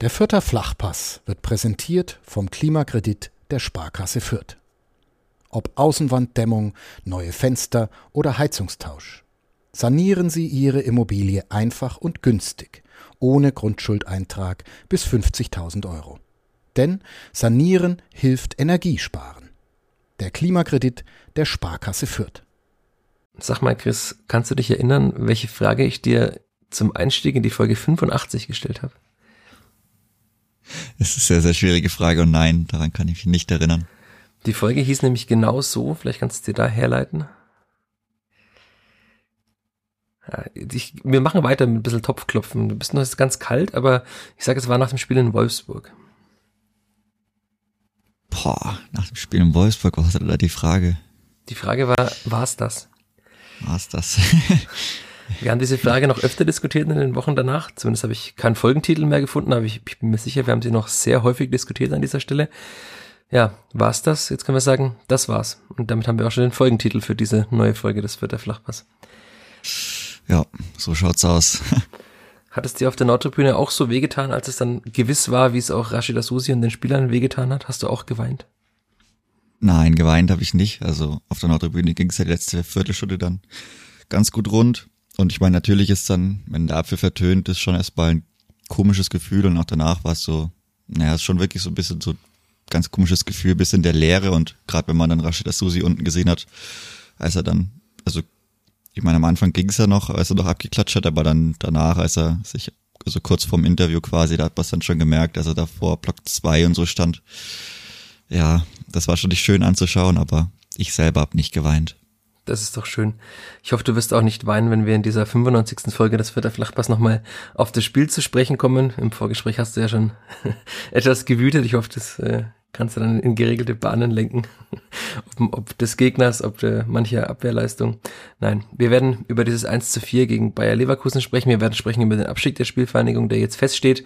Der Fürther Flachpass wird präsentiert vom Klimakredit der Sparkasse Fürth. Ob Außenwanddämmung, neue Fenster oder Heizungstausch. Sanieren Sie Ihre Immobilie einfach und günstig, ohne Grundschuldeintrag bis 50.000 Euro. Denn Sanieren hilft Energiesparen. Der Klimakredit der Sparkasse Fürth. Sag mal, Chris, kannst du dich erinnern, welche Frage ich dir zum Einstieg in die Folge 85 gestellt habe? Es ist eine sehr, sehr schwierige Frage und nein, daran kann ich mich nicht erinnern. Die Folge hieß nämlich genau so, vielleicht kannst du dir da herleiten. Ja, ich, wir machen weiter mit ein bisschen Topfklopfen. Du bist noch ganz kalt, aber ich sage, es war nach dem Spiel in Wolfsburg. Boah, nach dem Spiel in Wolfsburg, was hatte da die Frage? Die Frage war, war es das? War es das? Wir haben diese Frage noch öfter diskutiert in den Wochen danach. Zumindest habe ich keinen Folgentitel mehr gefunden, aber ich, ich bin mir sicher, wir haben sie noch sehr häufig diskutiert an dieser Stelle. Ja, war's das? Jetzt können wir sagen, das war's. Und damit haben wir auch schon den Folgentitel für diese neue Folge des Vierter Flachpass. Ja, so schaut's aus. Hat es dir auf der Nordtribüne auch so wehgetan, als es dann gewiss war, wie es auch Rashida Susi und den Spielern wehgetan hat? Hast du auch geweint? Nein, geweint habe ich nicht. Also auf der Nordtribüne ging es ja die letzte Viertelstunde dann ganz gut rund. Und ich meine, natürlich ist dann, wenn der Apfel vertönt, ist schon erstmal ein komisches Gefühl und auch danach war es so, naja, ist schon wirklich so ein bisschen so ganz komisches Gefühl, bisschen der Leere und gerade wenn man dann Rashida Susi unten gesehen hat, als er dann, also ich meine, am Anfang ging es ja noch, als er noch abgeklatscht hat, aber dann danach, als er sich, also kurz vorm Interview quasi, da hat man es dann schon gemerkt, als er da vor Block 2 und so stand. Ja, das war schon nicht schön anzuschauen, aber ich selber hab nicht geweint. Das ist doch schön. Ich hoffe, du wirst auch nicht weinen, wenn wir in dieser 95. Folge des Vierter Flachpass nochmal auf das Spiel zu sprechen kommen. Im Vorgespräch hast du ja schon etwas gewütet. Ich hoffe, das äh, kannst du dann in geregelte Bahnen lenken. ob, ob des Gegners, ob der mancher Abwehrleistung. Nein, wir werden über dieses 1 zu 4 gegen Bayer Leverkusen sprechen. Wir werden sprechen über den Abstieg der Spielvereinigung, der jetzt feststeht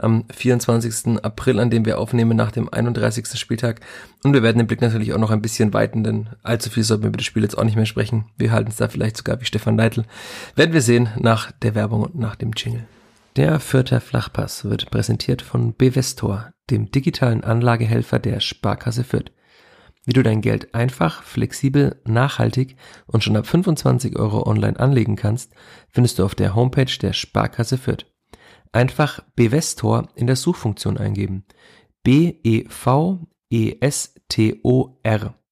am 24. April, an dem wir aufnehmen nach dem 31. Spieltag. Und wir werden den Blick natürlich auch noch ein bisschen weiten, denn allzu viel sollten wir über das Spiel jetzt auch nicht mehr sprechen. Wir halten es da vielleicht sogar wie Stefan Leitl. Werden wir sehen nach der Werbung und nach dem Jingle. Der Fürther Flachpass wird präsentiert von Bevestor, dem digitalen Anlagehelfer der Sparkasse Fürth. Wie du dein Geld einfach, flexibel, nachhaltig und schon ab 25 Euro online anlegen kannst, findest du auf der Homepage der Sparkasse Fürth. Einfach Bevestor in der Suchfunktion eingeben. B-E-V-E-S-T-O-R.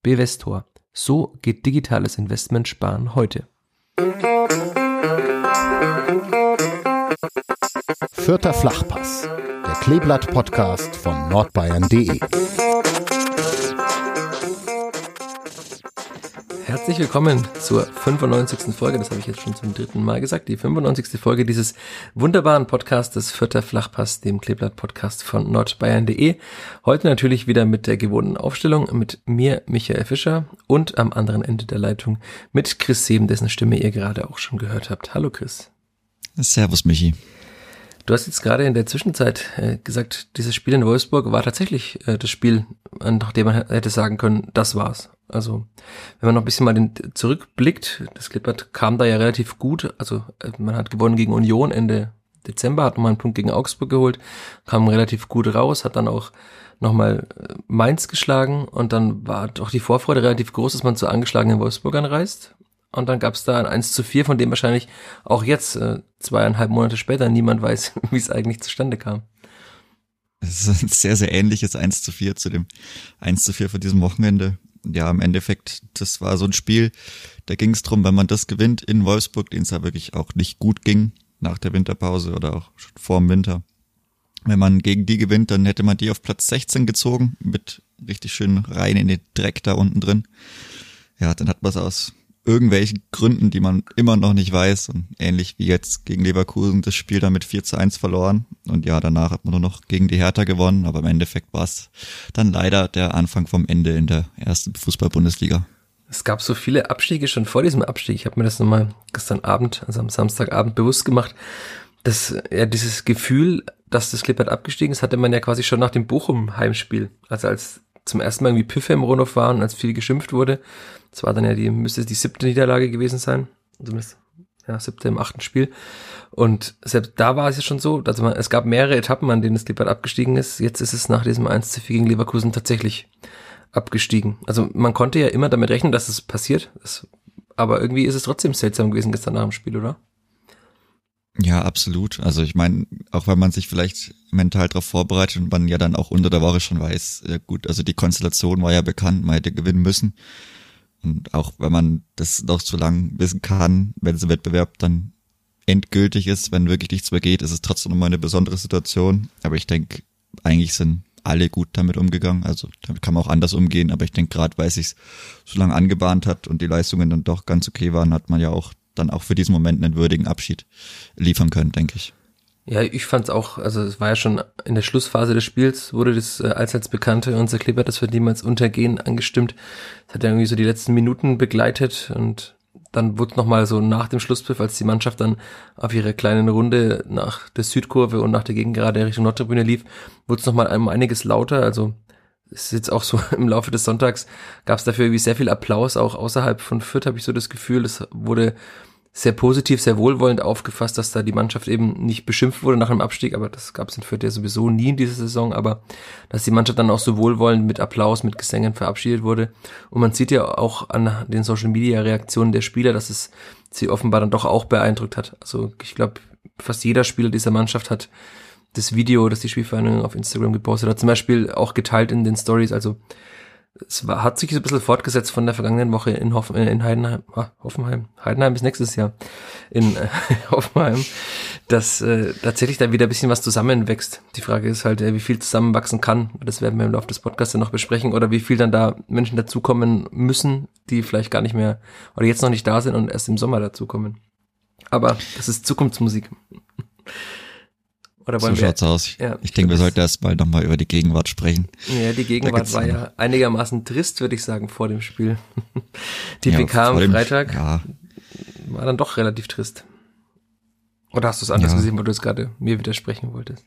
Bevestor. So geht digitales Investment sparen heute. Vierter Flachpass, der Kleeblatt-Podcast von nordbayern.de. Herzlich willkommen zur 95. Folge, das habe ich jetzt schon zum dritten Mal gesagt, die 95. Folge dieses wunderbaren Podcastes Vierter Flachpass, dem Kleeblatt-Podcast von nordbayern.de. Heute natürlich wieder mit der gewohnten Aufstellung mit mir, Michael Fischer und am anderen Ende der Leitung mit Chris Seben, dessen Stimme ihr gerade auch schon gehört habt. Hallo Chris. Servus Michi. Du hast jetzt gerade in der Zwischenzeit äh, gesagt, dieses Spiel in Wolfsburg war tatsächlich äh, das Spiel, nach dem man hätte sagen können, das war's. Also, wenn man noch ein bisschen mal den, zurückblickt, das Klippert kam da ja relativ gut. Also, äh, man hat gewonnen gegen Union Ende Dezember, hat nochmal einen Punkt gegen Augsburg geholt, kam relativ gut raus, hat dann auch nochmal äh, Mainz geschlagen und dann war doch die Vorfreude relativ groß, dass man zu angeschlagenen Wolfsburgern reist. Und dann gab es da ein 1 zu 4, von dem wahrscheinlich auch jetzt, äh, zweieinhalb Monate später, niemand weiß, wie es eigentlich zustande kam. Es ist ein sehr, sehr ähnliches 1 zu 4 zu dem 1 zu 4 von diesem Wochenende. Ja, im Endeffekt, das war so ein Spiel, da ging es drum, wenn man das gewinnt in Wolfsburg, den es ja wirklich auch nicht gut ging nach der Winterpause oder auch schon vor dem Winter. Wenn man gegen die gewinnt, dann hätte man die auf Platz 16 gezogen, mit richtig schön rein in den Dreck da unten drin. Ja, dann hat man es aus irgendwelchen Gründen, die man immer noch nicht weiß. Und ähnlich wie jetzt gegen Leverkusen das Spiel dann mit 4 zu 1 verloren. Und ja, danach hat man nur noch gegen die Hertha gewonnen, aber im Endeffekt war es dann leider der Anfang vom Ende in der ersten Fußball-Bundesliga. Es gab so viele Abstiege schon vor diesem Abstieg. Ich habe mir das nochmal gestern Abend, also am Samstagabend bewusst gemacht, dass ja dieses Gefühl, dass das Klippert abgestiegen ist, hatte man ja quasi schon nach dem Bochum-Heimspiel. Also als zum ersten Mal irgendwie Piffe im Rundhof waren, als viel geschimpft wurde. Das war dann ja die, müsste die siebte Niederlage gewesen sein. Zumindest, ja, siebte im achten Spiel. Und selbst da war es ja schon so, also man, es gab mehrere Etappen, an denen das Klippert abgestiegen ist. Jetzt ist es nach diesem 1 zu 4 gegen Leverkusen tatsächlich abgestiegen. Also man konnte ja immer damit rechnen, dass es passiert. Das, aber irgendwie ist es trotzdem seltsam gewesen gestern nach dem Spiel, oder? Ja, absolut. Also ich meine, auch wenn man sich vielleicht mental darauf vorbereitet und man ja dann auch unter der Woche schon weiß, ja gut, also die Konstellation war ja bekannt, man hätte gewinnen müssen. Und auch wenn man das noch zu lang wissen kann, wenn der Wettbewerb dann endgültig ist, wenn wirklich nichts mehr geht, ist es trotzdem nochmal eine besondere Situation. Aber ich denke, eigentlich sind alle gut damit umgegangen. Also damit kann man auch anders umgehen, aber ich denke gerade, weil es sich so lange angebahnt hat und die Leistungen dann doch ganz okay waren, hat man ja auch dann auch für diesen Moment einen würdigen Abschied liefern können, denke ich. Ja, ich fand's auch, also es war ja schon in der Schlussphase des Spiels, wurde das äh, allseits bekannte, unser Kleber, das wird niemals untergehen, angestimmt. Das hat ja irgendwie so die letzten Minuten begleitet und dann wurde nochmal so nach dem Schlusspfiff, als die Mannschaft dann auf ihre kleinen Runde nach der Südkurve und nach der Gegengerade Richtung Nordtribüne lief, wurde es nochmal einiges lauter. Also es ist jetzt auch so im Laufe des Sonntags gab es dafür irgendwie sehr viel Applaus, auch außerhalb von Fürth habe ich so das Gefühl, es wurde sehr positiv, sehr wohlwollend aufgefasst, dass da die Mannschaft eben nicht beschimpft wurde nach einem Abstieg, aber das gab es in Fürth ja sowieso nie in dieser Saison, aber dass die Mannschaft dann auch so wohlwollend mit Applaus, mit Gesängen verabschiedet wurde. Und man sieht ja auch an den Social Media Reaktionen der Spieler, dass es sie offenbar dann doch auch beeindruckt hat. Also ich glaube, fast jeder Spieler dieser Mannschaft hat das Video, das die Spielvereinigung auf Instagram gepostet hat, zum Beispiel auch geteilt in den Stories. Also es war, hat sich so ein bisschen fortgesetzt von der vergangenen Woche in, Hoff, äh, in Heidenheim, ah, Hoffenheim, Heidenheim ist nächstes Jahr, in äh, Hoffenheim, dass äh, tatsächlich da wieder ein bisschen was zusammenwächst. Die Frage ist halt, äh, wie viel zusammenwachsen kann, das werden wir im Laufe des Podcasts ja noch besprechen, oder wie viel dann da Menschen dazukommen müssen, die vielleicht gar nicht mehr, oder jetzt noch nicht da sind und erst im Sommer dazukommen. Aber das ist Zukunftsmusik. Oder wollen so wir, schaut's aus. Ja, ich denke, wir sollten erst mal nochmal über die Gegenwart sprechen. Ja, die Gegenwart war ja einigermaßen trist, würde ich sagen, vor dem Spiel. Die ja, PK am Freitag ja. war dann doch relativ trist. Oder hast du es anders ja. gesehen, wo du es gerade mir widersprechen wolltest?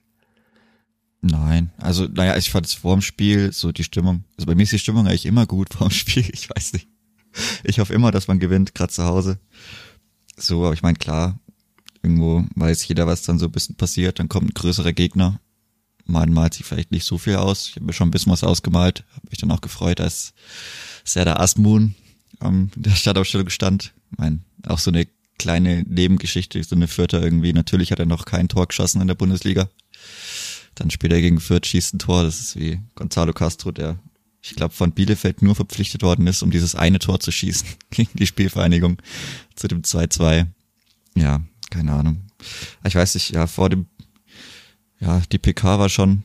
Nein, also naja, ich fand es vor dem Spiel so die Stimmung, also bei mir ist die Stimmung eigentlich immer gut vor dem Spiel, ich weiß nicht. Ich hoffe immer, dass man gewinnt, gerade zu Hause. So, aber ich meine, klar, Irgendwo weiß jeder, was dann so ein bisschen passiert. Dann kommt ein größerer Gegner. Man malt sich vielleicht nicht so viel aus. Ich habe mir schon ein bisschen was ausgemalt. Habe mich dann auch gefreut, als Serdar Asmun ähm, in der Startaufstellung stand. Ich mein, auch so eine kleine Nebengeschichte, so eine Vierter irgendwie. Natürlich hat er noch kein Tor geschossen in der Bundesliga. Dann spielt er gegen Fürth, schießt ein Tor. Das ist wie Gonzalo Castro, der, ich glaube, von Bielefeld nur verpflichtet worden ist, um dieses eine Tor zu schießen gegen die Spielvereinigung zu dem 2-2. Ja, keine Ahnung. Ich weiß nicht, ja, vor dem, ja, die PK war schon,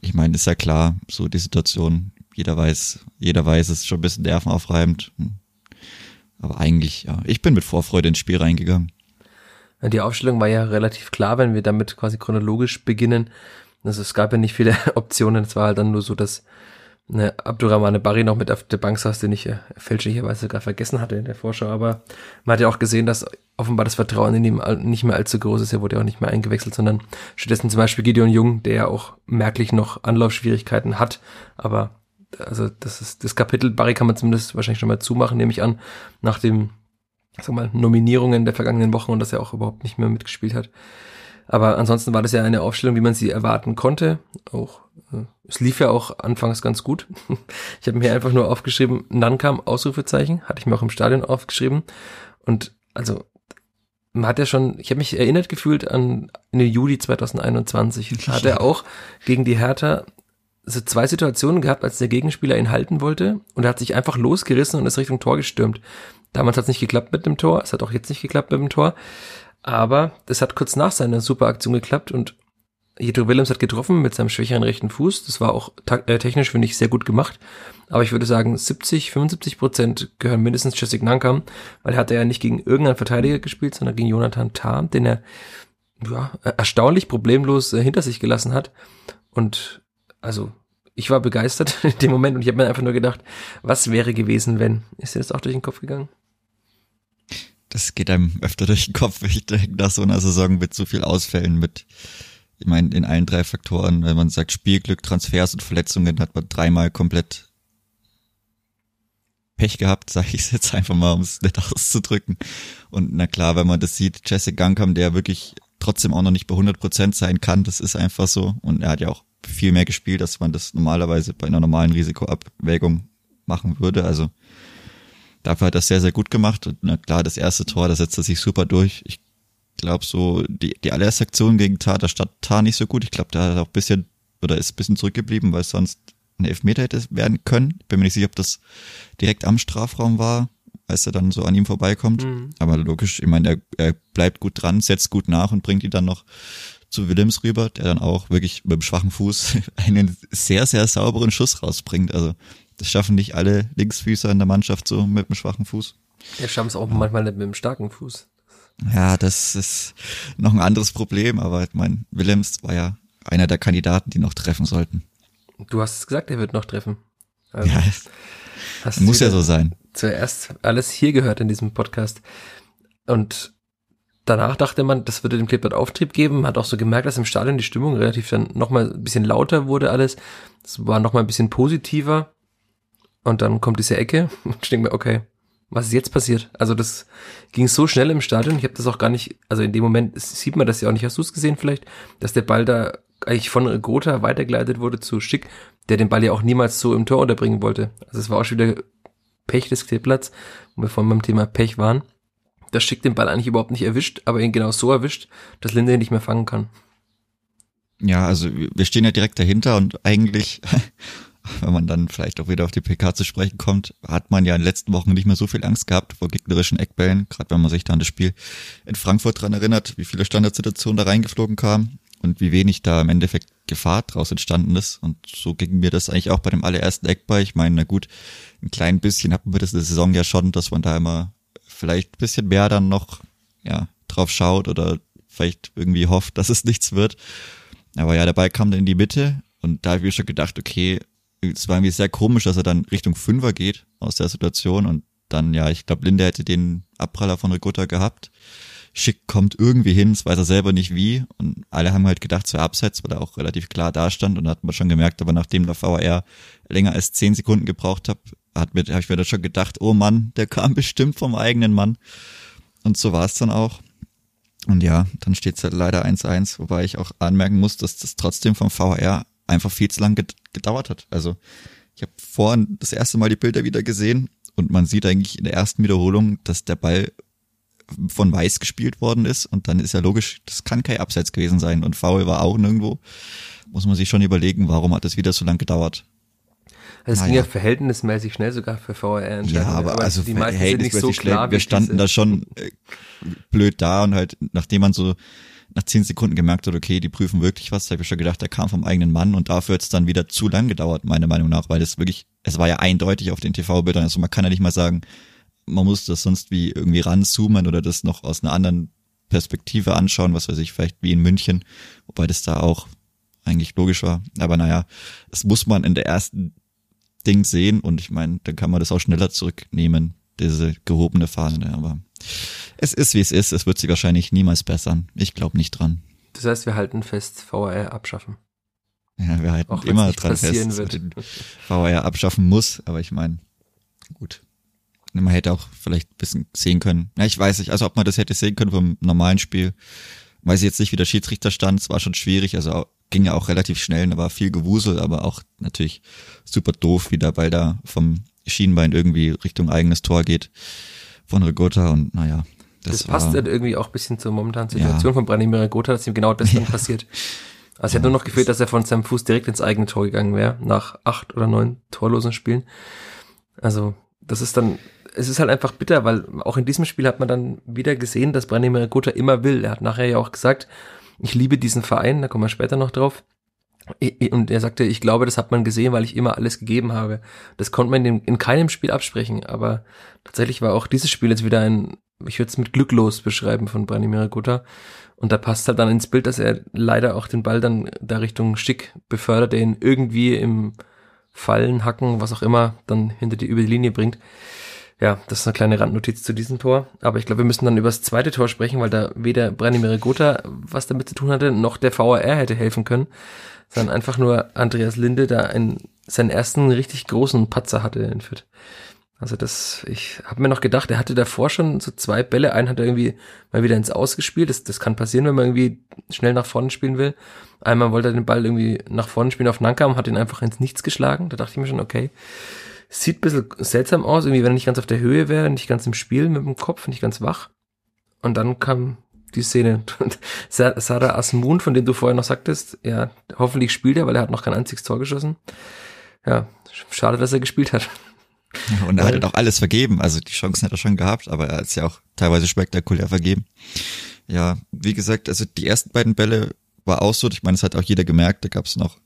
ich meine, ist ja klar, so die Situation, jeder weiß, jeder weiß, es ist schon ein bisschen nervenaufreibend. Aber eigentlich, ja, ich bin mit Vorfreude ins Spiel reingegangen. Die Aufstellung war ja relativ klar, wenn wir damit quasi chronologisch beginnen. Also es gab ja nicht viele Optionen, es war halt dann nur so, dass ne, Abdurrahmane Barry noch mit auf der Bank saß, den ich äh, fälschlicherweise gar vergessen hatte in der Vorschau. Aber man hat ja auch gesehen, dass offenbar das Vertrauen in ihm nicht mehr allzu groß ist. Er wurde ja auch nicht mehr eingewechselt, sondern stattdessen zum Beispiel Gideon Jung, der ja auch merklich noch Anlaufschwierigkeiten hat. Aber also das ist das Kapitel Barry kann man zumindest wahrscheinlich schon mal zumachen, nehme ich an, nach dem sag mal, Nominierungen der vergangenen Wochen und dass er auch überhaupt nicht mehr mitgespielt hat. Aber ansonsten war das ja eine Aufstellung, wie man sie erwarten konnte. Auch es lief ja auch anfangs ganz gut. Ich habe mir einfach nur aufgeschrieben, Nankam Ausrufezeichen, hatte ich mir auch im Stadion aufgeschrieben. Und also man hat ja schon, ich habe mich erinnert gefühlt an in den Juli 2021. Da hat er auch gegen die Hertha so zwei Situationen gehabt, als der Gegenspieler ihn halten wollte und er hat sich einfach losgerissen und ist Richtung Tor gestürmt. Damals hat es nicht geklappt mit dem Tor, es hat auch jetzt nicht geklappt mit dem Tor. Aber das hat kurz nach seiner Superaktion geklappt und Jedro Willems hat getroffen mit seinem schwächeren rechten Fuß. Das war auch äh, technisch, finde ich, sehr gut gemacht. Aber ich würde sagen, 70, 75 Prozent gehören mindestens Jessic Nankam, weil er hat ja nicht gegen irgendeinen Verteidiger gespielt, sondern gegen Jonathan Tah, den er ja, erstaunlich problemlos äh, hinter sich gelassen hat. Und also ich war begeistert in dem Moment und ich habe mir einfach nur gedacht, was wäre gewesen, wenn? Ist dir das auch durch den Kopf gegangen? das geht einem öfter durch den Kopf. Ich denke, nach so einer Saison mit so viel Ausfällen, mit, ich meine, in allen drei Faktoren, wenn man sagt Spielglück, Transfers und Verletzungen, hat man dreimal komplett Pech gehabt, sage ich es jetzt einfach mal, um es nicht auszudrücken. Und na klar, wenn man das sieht, Jesse Gangam, der wirklich trotzdem auch noch nicht bei 100 Prozent sein kann, das ist einfach so. Und er hat ja auch viel mehr gespielt, als man das normalerweise bei einer normalen Risikoabwägung machen würde. Also dafür hat er sehr, sehr gut gemacht. Und na klar, das erste Tor, da setzt er sich super durch. Ich glaube so, die, die allererste Aktion gegen Tar, da stand Tar nicht so gut. Ich glaube, da hat er auch ein bisschen, oder ist ein bisschen zurückgeblieben, weil sonst ein Elfmeter hätte werden können. Bin mir nicht sicher, ob das direkt am Strafraum war, als er dann so an ihm vorbeikommt. Mhm. Aber logisch, ich meine, er, er bleibt gut dran, setzt gut nach und bringt ihn dann noch zu Willems rüber, der dann auch wirklich mit dem schwachen Fuß einen sehr, sehr sauberen Schuss rausbringt. Also das schaffen nicht alle Linksfüßer in der Mannschaft so mit dem schwachen Fuß. Er schafft es auch ja. manchmal nicht mit dem starken Fuß. Ja, das ist noch ein anderes Problem, aber ich meine, Willems war ja einer der Kandidaten, die noch treffen sollten. Du hast es gesagt, er wird noch treffen. Also, ja, muss ja so sein. Zuerst alles hier gehört in diesem Podcast. Und danach dachte man, das würde dem Clipboard Auftrieb geben, hat auch so gemerkt, dass im Stadion die Stimmung relativ dann nochmal ein bisschen lauter wurde alles. Es war nochmal ein bisschen positiver. Und dann kommt diese Ecke und ich denke mir, okay, was ist jetzt passiert? Also das ging so schnell im Stadion, ich habe das auch gar nicht, also in dem Moment sieht man das ja auch nicht, hast du es gesehen vielleicht, dass der Ball da eigentlich von Gotha weitergeleitet wurde zu Schick, der den Ball ja auch niemals so im Tor unterbringen wollte. Also es war auch schon wieder Pech des Kleeblatts, wo wir vorhin beim Thema Pech waren. Das Schick den Ball eigentlich überhaupt nicht erwischt, aber ihn genau so erwischt, dass Linde ihn nicht mehr fangen kann. Ja, also wir stehen ja direkt dahinter und eigentlich wenn man dann vielleicht auch wieder auf die PK zu sprechen kommt, hat man ja in den letzten Wochen nicht mehr so viel Angst gehabt vor gegnerischen Eckbällen, gerade wenn man sich da an das Spiel in Frankfurt dran erinnert, wie viele Standardsituationen da reingeflogen kamen und wie wenig da im Endeffekt Gefahr draus entstanden ist. Und so ging mir das eigentlich auch bei dem allerersten Eckball. Ich meine, na gut, ein klein bisschen hatten wir das in der Saison ja schon, dass man da immer vielleicht ein bisschen mehr dann noch ja, drauf schaut oder vielleicht irgendwie hofft, dass es nichts wird. Aber ja, der Ball kam dann in die Mitte und da habe ich mir schon gedacht, okay, es war irgendwie sehr komisch, dass er dann Richtung Fünfer geht aus der Situation und dann, ja, ich glaube, Linde hätte den Abpraller von Ricotta gehabt. Schick kommt irgendwie hin, es weiß er selber nicht wie und alle haben halt gedacht, es wäre abseits, weil er auch relativ klar dastand und da hat man schon gemerkt, aber nachdem der VAR länger als zehn Sekunden gebraucht hat, hat mir, habe ich mir da schon gedacht, oh Mann, der kam bestimmt vom eigenen Mann und so war es dann auch. Und ja, dann steht es halt leider 1-1, wobei ich auch anmerken muss, dass das trotzdem vom VAR einfach viel zu lang gedauert hat. Also ich habe vorhin das erste Mal die Bilder wieder gesehen und man sieht eigentlich in der ersten Wiederholung, dass der Ball von Weiß gespielt worden ist und dann ist ja logisch, das kann kein Abseits gewesen sein und Foul war auch nirgendwo. Muss man sich schon überlegen, warum hat das wieder so lang gedauert. Also es naja. ging ja verhältnismäßig schnell sogar für VR. Ja, aber, aber also die meisten sind nicht so klar. Wir standen da schon äh, blöd da und halt, nachdem man so nach zehn Sekunden gemerkt hat, okay, die prüfen wirklich was, habe ich schon gedacht, der kam vom eigenen Mann und dafür hat es dann wieder zu lang gedauert, meiner Meinung nach, weil das wirklich, es war ja eindeutig auf den TV-Bildern, also man kann ja nicht mal sagen, man muss das sonst wie irgendwie ranzoomen oder das noch aus einer anderen Perspektive anschauen, was weiß ich, vielleicht wie in München, wobei das da auch eigentlich logisch war. Aber naja, das muss man in der ersten Ding sehen und ich meine, dann kann man das auch schneller zurücknehmen, diese gehobene Fahne, aber es ist, wie es ist. Es wird sich wahrscheinlich niemals bessern. Ich glaube nicht dran. Das heißt, wir halten fest, VAR abschaffen. Ja, wir halten Auch immer dran fest, wird. VAR abschaffen muss. Aber ich meine, gut. Man hätte auch vielleicht ein bisschen sehen können. Ja, ich weiß nicht, also ob man das hätte sehen können vom normalen Spiel. Weiß ich jetzt nicht, wie der Schiedsrichter stand. Es war schon schwierig. Also ging ja auch relativ schnell. Da war viel Gewusel, aber auch natürlich super doof, wie der Ball da vom Schienbein irgendwie Richtung eigenes Tor geht von Rigotta und naja. Das, das passt halt irgendwie auch ein bisschen zur momentanen Situation ja. von Branimir Rigotta, dass ihm genau das dann ja. passiert. Also es hätte nur noch gefehlt, dass er von seinem Fuß direkt ins eigene Tor gegangen wäre, nach acht oder neun torlosen Spielen. Also das ist dann, es ist halt einfach bitter, weil auch in diesem Spiel hat man dann wieder gesehen, dass Branimir Rigotta immer will. Er hat nachher ja auch gesagt, ich liebe diesen Verein, da kommen wir später noch drauf. Und er sagte, ich glaube, das hat man gesehen, weil ich immer alles gegeben habe. Das konnte man in, in keinem Spiel absprechen, aber tatsächlich war auch dieses Spiel jetzt wieder ein, ich würde es mit glücklos beschreiben von Branimir Gutta. Und da passt halt dann ins Bild, dass er leider auch den Ball dann da Richtung Schick befördert, der ihn irgendwie im Fallen, Hacken, was auch immer, dann hinter die, über die Linie bringt. Ja, das ist eine kleine Randnotiz zu diesem Tor. Aber ich glaube, wir müssen dann über das zweite Tor sprechen, weil da weder Branimir Gotha was damit zu tun hatte, noch der VAR hätte helfen können sondern einfach nur Andreas Linde da einen, seinen ersten richtig großen Patzer hatte in Fürth. Also das, ich habe mir noch gedacht, er hatte davor schon so zwei Bälle, einen hat er irgendwie mal wieder ins Ausgespielt. Das, das kann passieren, wenn man irgendwie schnell nach vorne spielen will. Einmal wollte er den Ball irgendwie nach vorne spielen auf Nanka und hat ihn einfach ins Nichts geschlagen. Da dachte ich mir schon, okay, sieht ein bisschen seltsam aus, irgendwie wenn er nicht ganz auf der Höhe wäre, nicht ganz im Spiel mit dem Kopf, nicht ganz wach. Und dann kam die Szene. Sarah Asmun, von dem du vorher noch sagtest, ja, hoffentlich spielt er, weil er hat noch kein einziges Tor geschossen. Ja, schade, dass er gespielt hat. Und er hat auch alles vergeben. Also die Chancen hat er schon gehabt, aber er hat es ja auch teilweise spektakulär vergeben. Ja, wie gesagt, also die ersten beiden Bälle war auch so. Ich meine, es hat auch jeder gemerkt, da gab es noch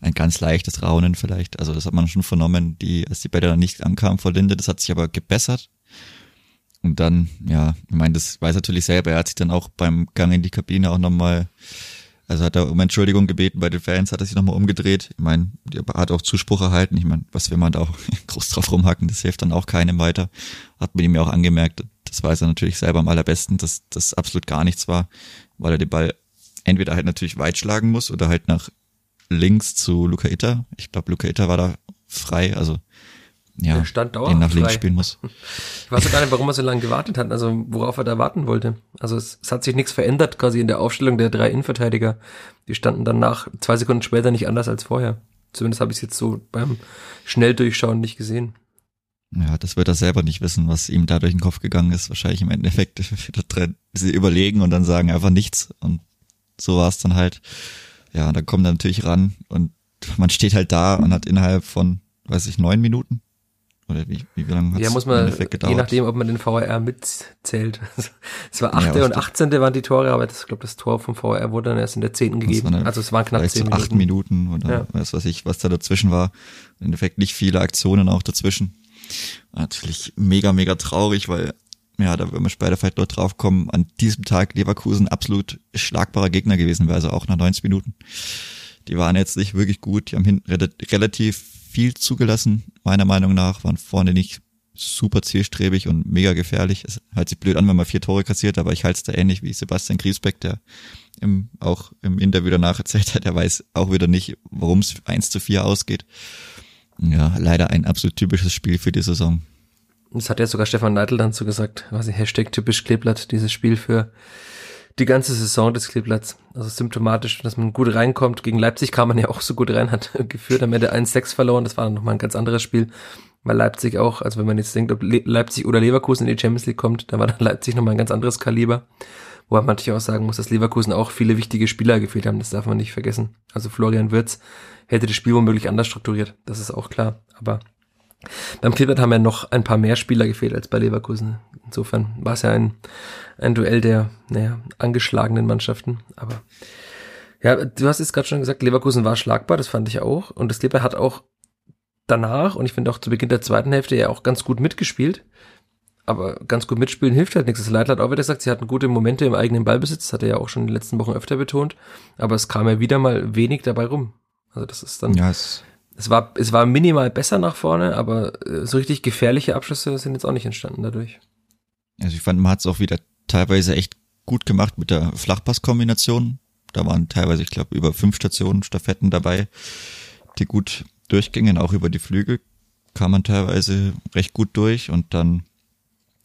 ein ganz leichtes Raunen vielleicht. Also das hat man schon vernommen, die, als die Bälle dann nicht ankamen vor Linde. Das hat sich aber gebessert. Und dann, ja, ich meine, das weiß er natürlich selber. Er hat sich dann auch beim Gang in die Kabine auch nochmal, also hat er um Entschuldigung gebeten bei den Fans, hat er sich nochmal umgedreht. Ich meine, er hat auch Zuspruch erhalten. Ich meine, was will man da auch groß drauf rumhacken? Das hilft dann auch keinem weiter. Hat man ihm ja auch angemerkt. Das weiß er natürlich selber am allerbesten, dass das absolut gar nichts war, weil er den Ball entweder halt natürlich weit schlagen muss oder halt nach links zu Luca Itta. Ich glaube, Luca Itta war da frei, also ja, Der stand den nach links spielen muss. Ich weiß gar nicht, warum er so lange gewartet hat, also worauf er da warten wollte. Also es, es hat sich nichts verändert quasi in der Aufstellung der drei Innenverteidiger. Die standen dann nach zwei Sekunden später nicht anders als vorher. Zumindest habe ich es jetzt so beim Schnelldurchschauen nicht gesehen. Ja, das wird er selber nicht wissen, was ihm da durch den Kopf gegangen ist. Wahrscheinlich im Endeffekt sie überlegen und dann sagen einfach nichts. Und so war es dann halt. Ja, dann kommt er natürlich ran und man steht halt da und hat innerhalb von, weiß ich, neun Minuten oder wie, wie lange hat Ja, muss man, je nachdem, ob man den VR mitzählt. Es war 8. Ja, und 18. waren die Tore, aber das, ich glaube, das Tor vom VR wurde dann erst in der 10. gegeben. Also es waren knapp 10 Minuten. 8 Minuten oder ja. was weiß ich, was da dazwischen war. Im Endeffekt nicht viele Aktionen auch dazwischen. Natürlich mega, mega traurig, weil ja, da würden wir später vielleicht dort drauf kommen, an diesem Tag Leverkusen absolut schlagbarer Gegner gewesen wäre, also auch nach 90 Minuten. Die waren jetzt nicht wirklich gut, die haben hinten relativ viel zugelassen, meiner Meinung nach, waren vorne nicht super zielstrebig und mega gefährlich. Es hört sich blöd an, wenn man vier Tore kassiert, aber ich halte es da ähnlich wie Sebastian Griesbeck, der im, auch im Interview danach erzählt hat, er weiß auch wieder nicht, warum es eins zu vier ausgeht. Ja, leider ein absolut typisches Spiel für die Saison. Das hat ja sogar Stefan Neidl dann so gesagt, quasi Hashtag typisch Kleeblatt, dieses Spiel für die ganze Saison des Kleeblatts. Also symptomatisch, dass man gut reinkommt. Gegen Leipzig kam man ja auch so gut rein, hat geführt, am Ende 1-6 verloren. Das war dann nochmal ein ganz anderes Spiel. Weil Leipzig auch, also wenn man jetzt denkt, ob Leipzig oder Leverkusen in die Champions League kommt, dann war dann Leipzig nochmal ein ganz anderes Kaliber. Wobei man natürlich auch sagen muss, dass Leverkusen auch viele wichtige Spieler gefehlt haben. Das darf man nicht vergessen. Also Florian Wirtz hätte das Spiel womöglich anders strukturiert. Das ist auch klar. Aber beim Kleeblatt haben ja noch ein paar mehr Spieler gefehlt als bei Leverkusen. Insofern war es ja ein, ein Duell der naja, angeschlagenen Mannschaften. Aber ja, du hast jetzt gerade schon gesagt, Leverkusen war schlagbar, das fand ich auch. Und das Kleeblatt hat auch danach, und ich finde auch zu Beginn der zweiten Hälfte ja auch ganz gut mitgespielt. Aber ganz gut mitspielen hilft halt nichts. Das Leitl hat auch wieder gesagt, sie hatten gute Momente im eigenen Ballbesitz, das hat er ja auch schon in den letzten Wochen öfter betont. Aber es kam ja wieder mal wenig dabei rum. Also das ist dann. Ja, es es war, es war minimal besser nach vorne, aber äh, so richtig gefährliche Abschlüsse sind jetzt auch nicht entstanden dadurch. Also ich fand, man hat es auch wieder teilweise echt gut gemacht mit der Flachpasskombination. Da waren teilweise, ich glaube, über fünf Stationen, Staffetten dabei, die gut durchgingen, auch über die Flügel kam man teilweise recht gut durch und dann,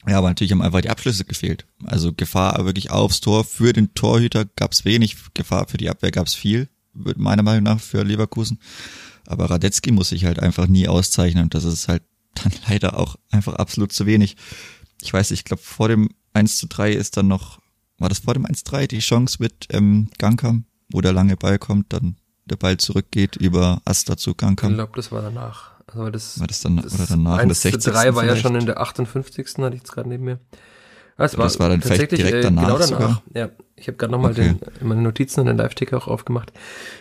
ja, aber natürlich haben einfach die Abschlüsse gefehlt. Also Gefahr wirklich aufs Tor. Für den Torhüter gab es wenig, Gefahr für die Abwehr gab es viel, meiner Meinung nach, für Leverkusen. Aber Radetzky muss sich halt einfach nie auszeichnen und das ist halt dann leider auch einfach absolut zu wenig. Ich weiß, ich glaube, vor dem 1 zu 3 ist dann noch, war das vor dem 1 zu 3 die Chance mit ähm, Gankam, wo der lange Ball kommt, dann der Ball zurückgeht über Asta zu Gankam. Ich glaube, das war danach. Also das, war das dann das oder danach? 1 zu 3 war ja schon in der 58. hatte ich jetzt gerade neben mir. Das war, das war dann vielleicht direkt äh, danach. Genau danach. Sogar? Ja, ich habe gerade nochmal okay. meine Notizen und den Live-Ticker auch aufgemacht.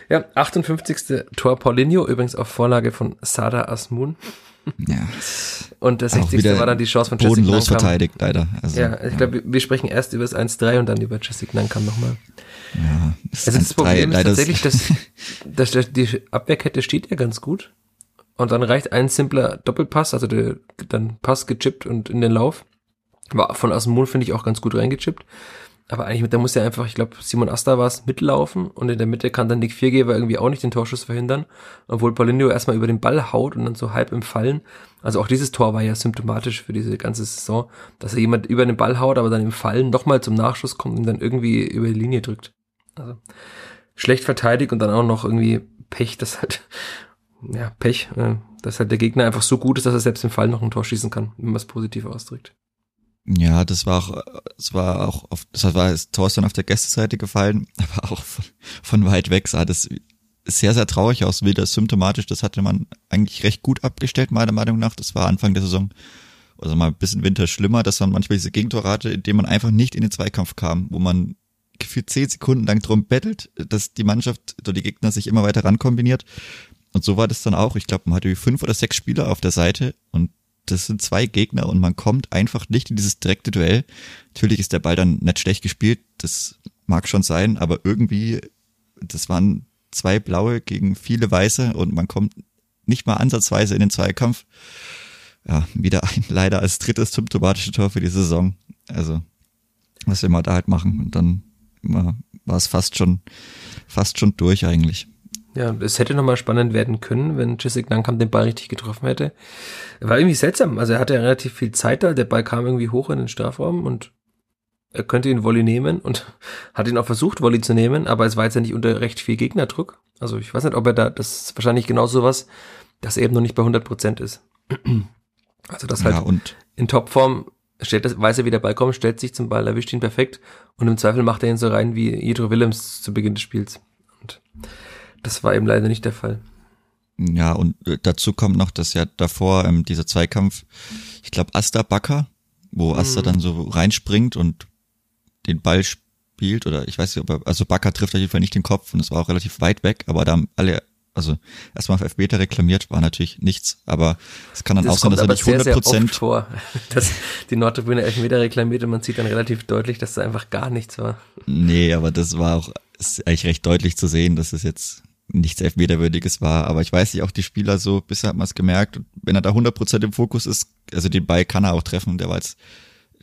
Ja, 58. Tor Paulinho, übrigens auf Vorlage von Sada Asmun. Ja. Und der 60. war dann die Chance von Jessica Bodenlos verteidigt, leider. Also, ja, ich ja. glaube, wir sprechen erst über das 1-3 und dann über Jessica Nankam nochmal. Ja, das, also das Problem ist tatsächlich, dass, dass die Abwehrkette steht ja ganz gut. Und dann reicht ein simpler Doppelpass, also der, dann Pass gechippt und in den Lauf. War von Asmund, finde ich, auch ganz gut reingechippt. Aber eigentlich, da muss ja einfach, ich glaube, Simon Asta war es, mitlaufen und in der Mitte kann dann Nick Viergeber irgendwie auch nicht den Torschuss verhindern, obwohl Paulinho erstmal über den Ball haut und dann so halb im Fallen. Also auch dieses Tor war ja symptomatisch für diese ganze Saison, dass er jemand über den Ball haut, aber dann im Fallen nochmal zum Nachschuss kommt und dann irgendwie über die Linie drückt. Also schlecht verteidigt und dann auch noch irgendwie Pech, das halt, ja, Pech, äh, dass halt der Gegner einfach so gut ist, dass er selbst im Fall noch ein Tor schießen kann, wenn man es positiv ausdrückt. Ja, das war auch, das war auch, auf, das war dann auf der Gästeseite gefallen, aber auch von, von weit weg sah das sehr, sehr traurig aus, wieder symptomatisch. Das hatte man eigentlich recht gut abgestellt, meiner Meinung nach. Das war Anfang der Saison, also mal ein bisschen Winter schlimmer. Das waren manchmal diese Gegentorrate, in denen man einfach nicht in den Zweikampf kam, wo man gefühlt zehn Sekunden lang drum bettelt, dass die Mannschaft oder die Gegner sich immer weiter rankombiniert. Und so war das dann auch. Ich glaube, man hatte fünf oder sechs Spieler auf der Seite und das sind zwei Gegner und man kommt einfach nicht in dieses direkte Duell. Natürlich ist der Ball dann nicht schlecht gespielt, das mag schon sein, aber irgendwie, das waren zwei blaue gegen viele weiße und man kommt nicht mal ansatzweise in den Zweikampf. Ja, wieder ein leider als drittes symptomatische Tor für die Saison. Also, was wir mal da halt machen und dann war es fast schon, fast schon durch eigentlich. Ja, es hätte nochmal spannend werden können, wenn Jessic Nankam den Ball richtig getroffen hätte. War irgendwie seltsam. Also er hatte ja relativ viel Zeit da. Der Ball kam irgendwie hoch in den Strafraum und er könnte ihn Volley nehmen und hat ihn auch versucht, Volley zu nehmen, aber es war jetzt ja nicht unter recht viel Gegnerdruck. Also ich weiß nicht, ob er da, das ist wahrscheinlich genau sowas, dass er eben noch nicht bei 100 Prozent ist. Also das halt ja, und in Topform stellt das, weiß er, wie der Ball kommt, stellt sich zum Ball, erwischt ihn perfekt und im Zweifel macht er ihn so rein wie Jedro Willems zu Beginn des Spiels. Und das war eben leider nicht der Fall. Ja, und äh, dazu kommt noch, dass ja davor ähm, dieser Zweikampf, ich glaube Asta Bakker, wo Asta mhm. dann so reinspringt und den Ball spielt, oder ich weiß nicht, ob er, also Bakker trifft auf jeden Fall nicht den Kopf und es war auch relativ weit weg, aber da haben alle, also erstmal auf Elfmeter reklamiert, war natürlich nichts, aber es kann dann das auch sein, dass er nicht 100 Prozent vor, dass die Nordtribüne Elfmeter reklamiert und man sieht dann relativ deutlich, dass da einfach gar nichts war. Nee, aber das war auch, ist eigentlich recht deutlich zu sehen, dass es jetzt nichts Elfmeterwürdiges war. Aber ich weiß nicht, auch die Spieler so, bisher hat man es gemerkt. Wenn er da 100% im Fokus ist, also den Ball kann er auch treffen. Der war jetzt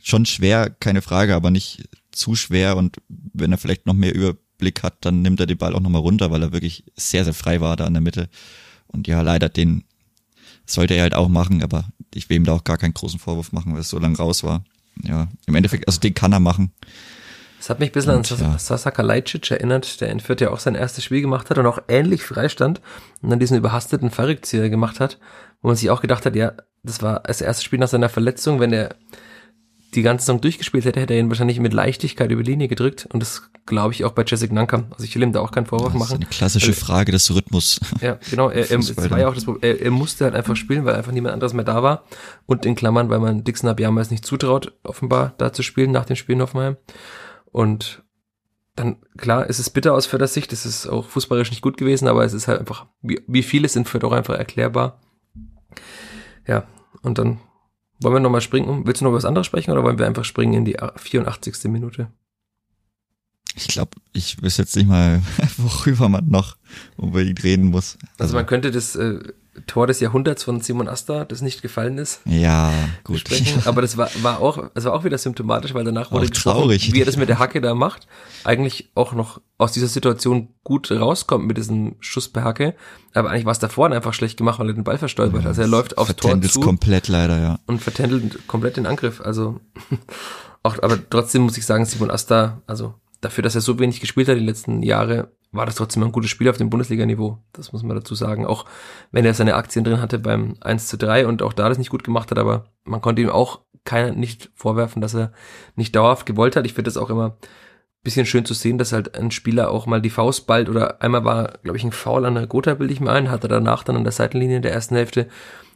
schon schwer, keine Frage, aber nicht zu schwer. Und wenn er vielleicht noch mehr Überblick hat, dann nimmt er den Ball auch nochmal runter, weil er wirklich sehr, sehr frei war da in der Mitte. Und ja, leider den sollte er halt auch machen, aber ich will ihm da auch gar keinen großen Vorwurf machen, weil es so lang raus war. Ja, im Endeffekt, also den kann er machen. Das hat mich ein bisschen und, an ja. Sasaka Lajcic erinnert, der in Fürth ja auch sein erstes Spiel gemacht hat und auch ähnlich freistand und dann diesen überhasteten Verrückzieher gemacht hat, wo man sich auch gedacht hat, ja, das war das erste Spiel nach seiner Verletzung, wenn er die ganze Saison durchgespielt hätte, hätte er ihn wahrscheinlich mit Leichtigkeit über die Linie gedrückt. Und das glaube ich auch bei Jessic Nankam. Also ich will ihm da auch keinen Vorwurf machen. Das ist eine klassische Frage des Rhythmus. Ja, genau. Er, er, war ja auch das Problem. Er, er, musste halt einfach spielen, weil einfach niemand anderes mehr da war. Und in Klammern, weil man Dixon Abiyama es nicht zutraut, offenbar da zu spielen nach dem Spiel in Hoffenheim. Und dann, klar, es ist bitter aus Förders Sicht, es ist auch fußballisch nicht gut gewesen, aber es ist halt einfach, wie, wie vieles in Fürth auch einfach erklärbar. Ja, und dann wollen wir nochmal springen. Willst du noch was anderes sprechen oder wollen wir einfach springen in die 84. Minute? Ich glaube, ich wüsste jetzt nicht mal, worüber man noch unbedingt reden muss. Also, also man könnte das äh, Tor des Jahrhunderts von Simon Asta, das nicht gefallen ist. Ja, gut. Aber das war, war auch, es war auch wieder symptomatisch, weil danach wurde traurig. wie er das mit der Hacke da macht, eigentlich auch noch aus dieser Situation gut rauskommt mit diesem Schuss per Hacke. Aber eigentlich war es davor einfach schlecht gemacht, weil er den Ball verstolpert. Also er läuft aufs Tor zu. komplett leider, ja. Und vertändelt komplett den Angriff. Also, auch, aber trotzdem muss ich sagen, Simon Asta, also dafür, dass er so wenig gespielt hat die letzten Jahre, war das trotzdem ein gutes Spiel auf dem Bundesliga-Niveau. Das muss man dazu sagen. Auch wenn er seine Aktien drin hatte beim 1 zu 3 und auch da das nicht gut gemacht hat, aber man konnte ihm auch keiner nicht vorwerfen, dass er nicht dauerhaft gewollt hat. Ich finde das auch immer bisschen schön zu sehen, dass halt ein Spieler auch mal die Faust ballt oder einmal war, glaube ich, ein Foul an der Gotha, bilde ich mir ein, hat er danach dann an der Seitenlinie in der ersten Hälfte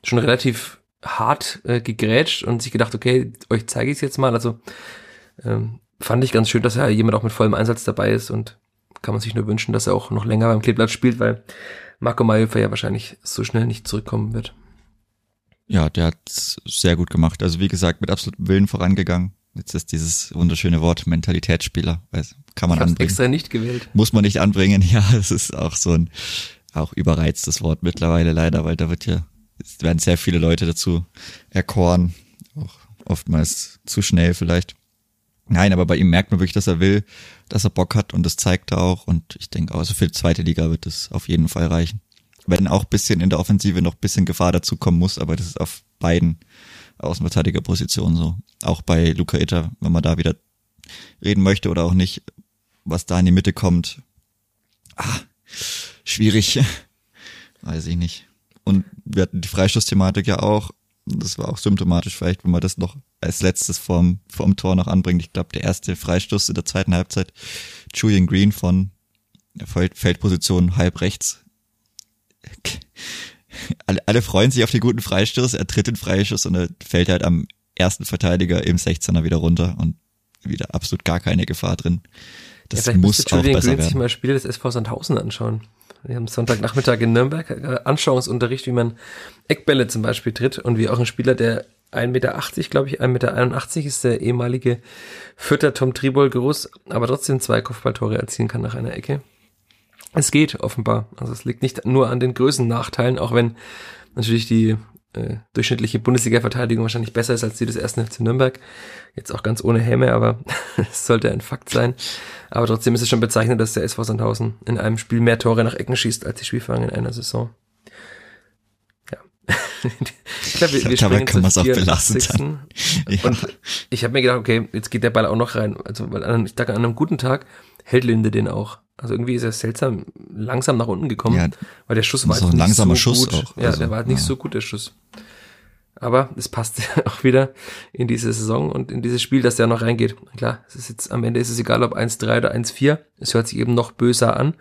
schon relativ hart äh, gegrätscht und sich gedacht, okay, euch zeige ich es jetzt mal. Also ähm, fand ich ganz schön, dass er jemand auch mit vollem Einsatz dabei ist und kann man sich nur wünschen, dass er auch noch länger beim Kleeblatt spielt, weil Marco Mayhofer ja wahrscheinlich so schnell nicht zurückkommen wird. Ja, der hat sehr gut gemacht. Also wie gesagt, mit absolutem Willen vorangegangen. Jetzt ist dieses wunderschöne Wort Mentalitätsspieler, kann man ich anbringen. extra nicht gewählt. Muss man nicht anbringen. Ja, es ist auch so ein auch überreiztes Wort mittlerweile leider, weil da wird ja es werden sehr viele Leute dazu erkoren, auch oftmals zu schnell vielleicht. Nein, aber bei ihm merkt man wirklich, dass er will, dass er Bock hat und das zeigt er auch. Und ich denke, also für die zweite Liga wird es auf jeden Fall reichen. Wenn auch bisschen in der Offensive noch bisschen Gefahr dazukommen muss, aber das ist auf beiden Außenverteidigerpositionen so. Auch bei Luca Itter, wenn man da wieder reden möchte oder auch nicht, was da in die Mitte kommt. Ah, schwierig. Weiß ich nicht. Und wir hatten die Freistoßthematik ja auch. Das war auch symptomatisch vielleicht, wenn man das noch als letztes vorm, vorm Tor noch anbringt. Ich glaube, der erste Freistoß in der zweiten Halbzeit, Julian Green von Feldposition halb rechts. Alle, alle freuen sich auf die guten Freistoß. Er tritt den Freistoß und er fällt halt am ersten Verteidiger im 16er wieder runter und wieder absolut gar keine Gefahr drin. Das ja, muss auch besser Green werden. sich mal Spiele des SV Sandhausen anschauen. Wir haben Sonntagnachmittag in Nürnberg äh, Anschauungsunterricht, wie man Eckbälle zum Beispiel tritt und wie auch ein Spieler, der 1,80 Meter, glaube ich, 1,81 Meter ist der ehemalige Vierter Tom Tribol groß, aber trotzdem zwei Kopfballtore erzielen kann nach einer Ecke. Es geht offenbar. Also es liegt nicht nur an den Größennachteilen, auch wenn natürlich die äh, durchschnittliche Bundesliga-Verteidigung wahrscheinlich besser ist als die des ersten FC Nürnberg. Jetzt auch ganz ohne Häme, aber es sollte ein Fakt sein. Aber trotzdem ist es schon bezeichnend, dass der SV Sandhausen in einem Spiel mehr Tore nach Ecken schießt als die Spielfang in einer Saison. Ich glaube, wir, wir dabei kann man es auch belassen. Ja. Und ich habe mir gedacht, okay, jetzt geht der Ball auch noch rein. Also, weil an, ich dachte, an einem guten Tag hält Linde den auch. Also irgendwie ist er seltsam langsam nach unten gekommen, ja, weil der Schuss war so ein langsamer so Schuss gut. auch. Ja, also, der war nicht ja. so gut, der Schuss. Aber es passt auch wieder in diese Saison und in dieses Spiel, das da noch reingeht. Klar, es ist jetzt am Ende ist es egal, ob 1-3 oder 1-4. Es hört sich eben noch böser an.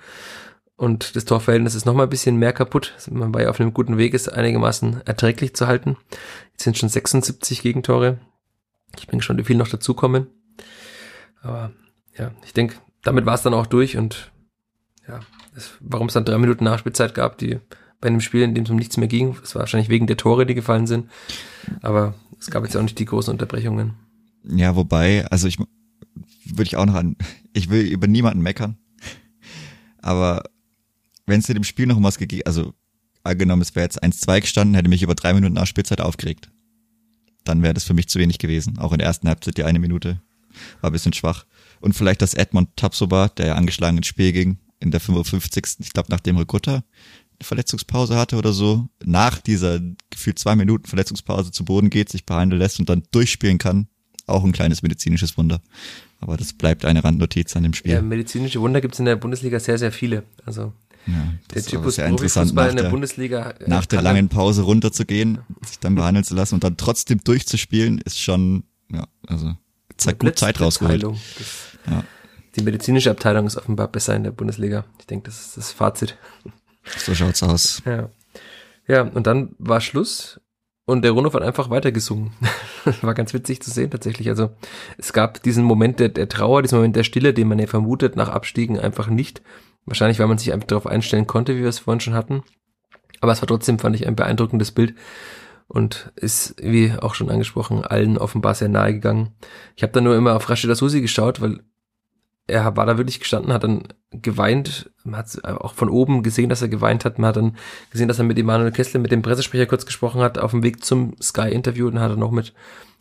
Und das Torverhältnis ist noch mal ein bisschen mehr kaputt. Man war ja auf einem guten Weg, es einigermaßen erträglich zu halten. Jetzt sind schon 76 Gegentore. Ich bin gespannt, wie viel noch dazukommen. Aber ja, ich denke, damit war es dann auch durch und ja, warum es dann drei Minuten Nachspielzeit gab, die bei einem Spiel, in dem es um nichts mehr ging, es war wahrscheinlich wegen der Tore, die gefallen sind, aber es gab jetzt auch nicht die großen Unterbrechungen. Ja, wobei, also ich würde ich auch noch an, ich will über niemanden meckern, aber wenn es in dem Spiel noch um was gegeben, also angenommen, es wäre jetzt 1-2 gestanden, hätte mich über drei Minuten Nachspielzeit aufgeregt. Dann wäre das für mich zu wenig gewesen. Auch in der ersten Halbzeit die eine Minute war ein bisschen schwach. Und vielleicht, dass Edmond Tapsoba, der ja angeschlagen ins Spiel ging, in der 55. Ich glaube, nachdem Ricotta eine Verletzungspause hatte oder so, nach dieser gefühlt zwei Minuten Verletzungspause zu Boden geht, sich behandeln lässt und dann durchspielen kann. Auch ein kleines medizinisches Wunder. Aber das bleibt eine Randnotiz an dem Spiel. Ja, medizinische Wunder gibt es in der Bundesliga sehr, sehr viele. Also ja, der Typus sehr interessant, nach in der, Bundesliga. Äh, nach der langen Pause runterzugehen, sich dann behandeln zu lassen und dann trotzdem durchzuspielen, ist schon, ja, also zeigt gut Zeit rausgeholt. Ja. Die medizinische Abteilung ist offenbar besser in der Bundesliga. Ich denke, das ist das Fazit. So schaut's aus. Ja. Ja, und dann war Schluss und der Rundhof hat einfach weitergesungen. war ganz witzig zu sehen tatsächlich. Also es gab diesen Moment der, der Trauer, diesen Moment der Stille, den man ja vermutet nach Abstiegen einfach nicht. Wahrscheinlich, weil man sich einfach darauf einstellen konnte, wie wir es vorhin schon hatten. Aber es war trotzdem, fand ich, ein beeindruckendes Bild und ist, wie auch schon angesprochen, allen offenbar sehr nahe gegangen. Ich habe da nur immer auf Rashida Susi geschaut, weil er war da wirklich gestanden, hat dann geweint, man hat auch von oben gesehen, dass er geweint hat, man hat dann gesehen, dass er mit Emanuel Kessler, mit dem Pressesprecher kurz gesprochen hat, auf dem Weg zum Sky-Interview, dann hat er noch mit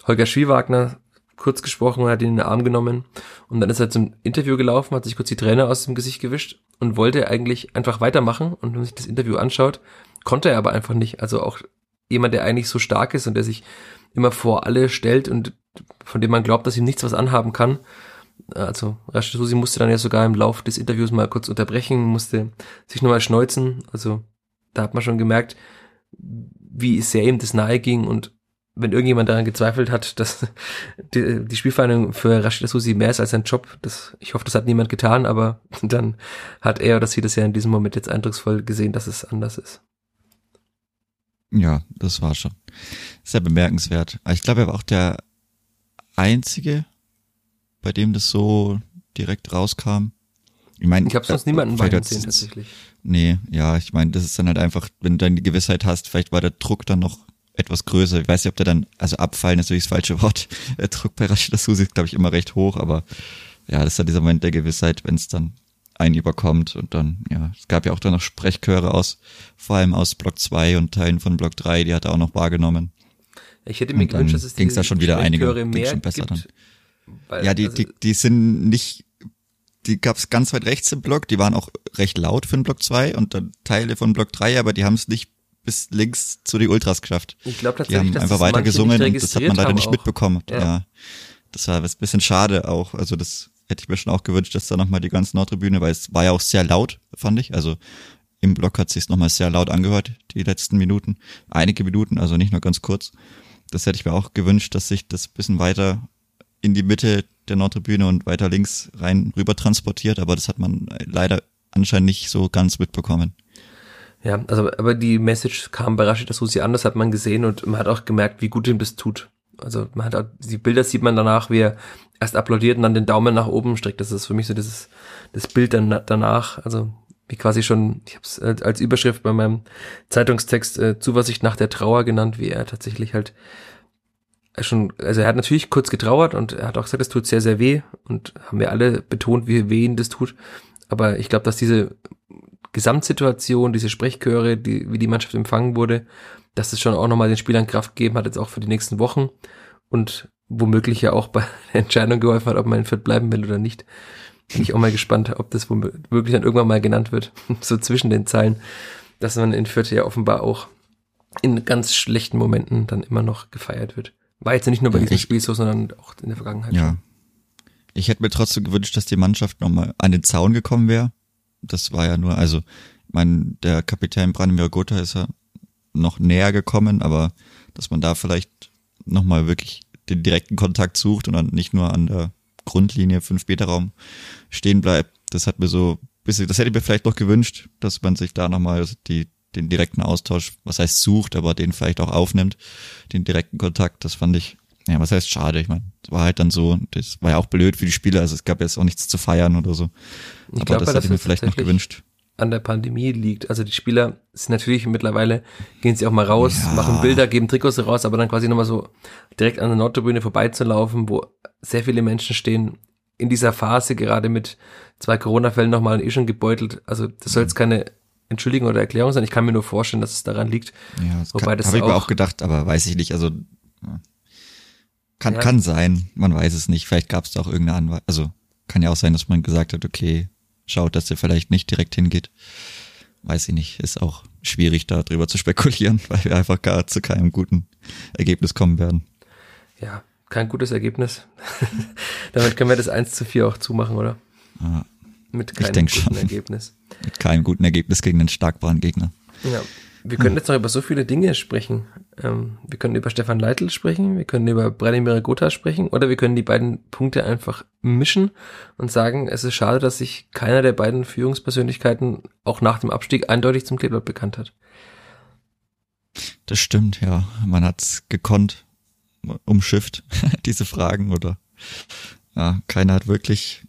Holger Schwiewagner kurz gesprochen und hat ihn in den Arm genommen. Und dann ist er zum Interview gelaufen, hat sich kurz die Träne aus dem Gesicht gewischt und wollte eigentlich einfach weitermachen. Und wenn man sich das Interview anschaut, konnte er aber einfach nicht, also auch jemand, der eigentlich so stark ist und der sich immer vor alle stellt und von dem man glaubt, dass ihm nichts was anhaben kann, also Rashid Susi musste dann ja sogar im Lauf des Interviews mal kurz unterbrechen, musste sich nochmal schneuzen. Also da hat man schon gemerkt, wie sehr ihm das nahe ging und wenn irgendjemand daran gezweifelt hat, dass die, die Spielvereinigung für Rashid Susi mehr ist als sein Job, das, ich hoffe, das hat niemand getan, aber dann hat er oder sie das ja in diesem Moment jetzt eindrucksvoll gesehen, dass es anders ist. Ja, das war schon sehr bemerkenswert. Ich glaube, er war auch der einzige bei dem das so direkt rauskam. Ich meine, ich habe sonst äh, niemanden weinen sehen tatsächlich. Nee, ja, ich meine, das ist dann halt einfach, wenn du dann die Gewissheit hast, vielleicht war der Druck dann noch etwas größer. Ich weiß nicht, ob der dann, also abfallen ist natürlich das falsche Wort. Der Druck bei Rashida Susi ist, glaube ich, immer recht hoch, aber ja, das ist dann dieser Moment der Gewissheit, wenn es dann einen überkommt und dann, ja, es gab ja auch dann noch Sprechchöre aus, vor allem aus Block 2 und Teilen von Block 3, die hat er auch noch wahrgenommen. Ich hätte mir gewünscht, dass es ging da schon wieder einige, mehr schon besser gibt, dann Weil, ja, die, also, die, die sind nicht, die gab's ganz weit rechts im Block, die waren auch recht laut für den Block 2 und dann Teile von Block 3, aber die haben es nicht bis links zu die Ultras geschafft. Ich glaube tatsächlich, die haben einfach weiter gesungen und das hat man leider nicht auch. mitbekommen. Ja. ja. Das war ein bisschen schade auch. Also das hätte ich mir schon auch gewünscht, dass da nochmal die ganze Nordtribüne, weil es war ja auch sehr laut, fand ich. Also im Block hat sich nochmal sehr laut angehört, die letzten Minuten. Einige Minuten, also nicht nur ganz kurz. Das hätte ich mir auch gewünscht, dass sich das bisschen weiter in die Mitte der Nordtribüne und weiter links rein rüber transportiert, aber das hat man leider anscheinend nicht so ganz mitbekommen. Ja, also aber die Message kam bei Rashid Susi an, das hat man gesehen und man hat auch gemerkt, wie gut ihm das tut. Also man hat auch, die Bilder sieht man danach, wie er erst applaudiert und dann den Daumen nach oben streckt. Das ist für mich so dieses das Bild dann danach. Also wie quasi schon, ich habe es als Überschrift bei meinem Zeitungstext äh, Zuversicht nach der Trauer genannt, wie er tatsächlich halt schon, also er hat natürlich kurz getrauert und er hat auch gesagt, es tut sehr, sehr weh und haben wir alle betont, wie weh ihn das tut. Aber ich glaube, dass diese Gesamtsituation, diese Sprechchöre, die, wie die Mannschaft empfangen wurde, dass es schon auch nochmal den Spielern Kraft gegeben hat, jetzt auch für die nächsten Wochen und womöglich ja auch bei der Entscheidung geholfen hat, ob man in Fürth bleiben will oder nicht. Bin ich auch mal gespannt, ob das womöglich dann irgendwann mal genannt wird, so zwischen den Zeilen, dass man in Fürth ja offenbar auch in ganz schlechten Momenten dann immer noch gefeiert wird. War jetzt nicht nur bei diesem ich, Spiel so, sondern auch in der Vergangenheit. Ja. Schon. Ich hätte mir trotzdem gewünscht, dass die Mannschaft nochmal an den Zaun gekommen wäre. Das war ja nur, also, mein, der Kapitän Branimir Gotha ist ja noch näher gekommen, aber dass man da vielleicht nochmal wirklich den direkten Kontakt sucht und dann nicht nur an der Grundlinie 5 Meter Raum stehen bleibt. Das hat mir so bisschen, das hätte ich mir vielleicht noch gewünscht, dass man sich da nochmal die, den direkten Austausch, was heißt sucht, aber den vielleicht auch aufnimmt, den direkten Kontakt. Das fand ich, ja, was heißt schade. Ich meine, es war halt dann so, das war ja auch blöd für die Spieler, also es gab jetzt auch nichts zu feiern oder so. Ich aber glaub, das hätte ich mir vielleicht noch gewünscht an der Pandemie liegt. Also die Spieler sind natürlich mittlerweile, gehen sie auch mal raus, ja. machen Bilder, geben Trikots raus, aber dann quasi nochmal so direkt an der Nordtribüne vorbeizulaufen, wo sehr viele Menschen stehen, in dieser Phase gerade mit zwei Corona-Fällen nochmal eh schon gebeutelt. Also das soll jetzt keine Entschuldigung oder Erklärung sein. Ich kann mir nur vorstellen, dass es daran liegt. Ja, das Wobei das habe ich mir auch gedacht, aber weiß ich nicht. Also kann, ja. kann sein, man weiß es nicht. Vielleicht gab es da auch irgendeine Anweisung. Also kann ja auch sein, dass man gesagt hat, okay, schaut, dass er vielleicht nicht direkt hingeht. Weiß ich nicht, ist auch schwierig da drüber zu spekulieren, weil wir einfach gar zu keinem guten Ergebnis kommen werden. Ja, kein gutes Ergebnis. Damit können wir das 1 zu 4 auch zumachen, oder? Ja, Mit keinem guten schon. Ergebnis. Mit keinem guten Ergebnis gegen einen starkbaren Gegner. Ja. Wir können jetzt noch über so viele Dinge sprechen. Ähm, wir können über Stefan Leitl sprechen, wir können über Branimir Gotha sprechen oder wir können die beiden Punkte einfach mischen und sagen, es ist schade, dass sich keiner der beiden Führungspersönlichkeiten auch nach dem Abstieg eindeutig zum Kleeblatt bekannt hat. Das stimmt, ja. Man hat's gekonnt, umschifft, diese Fragen oder ja, keiner hat wirklich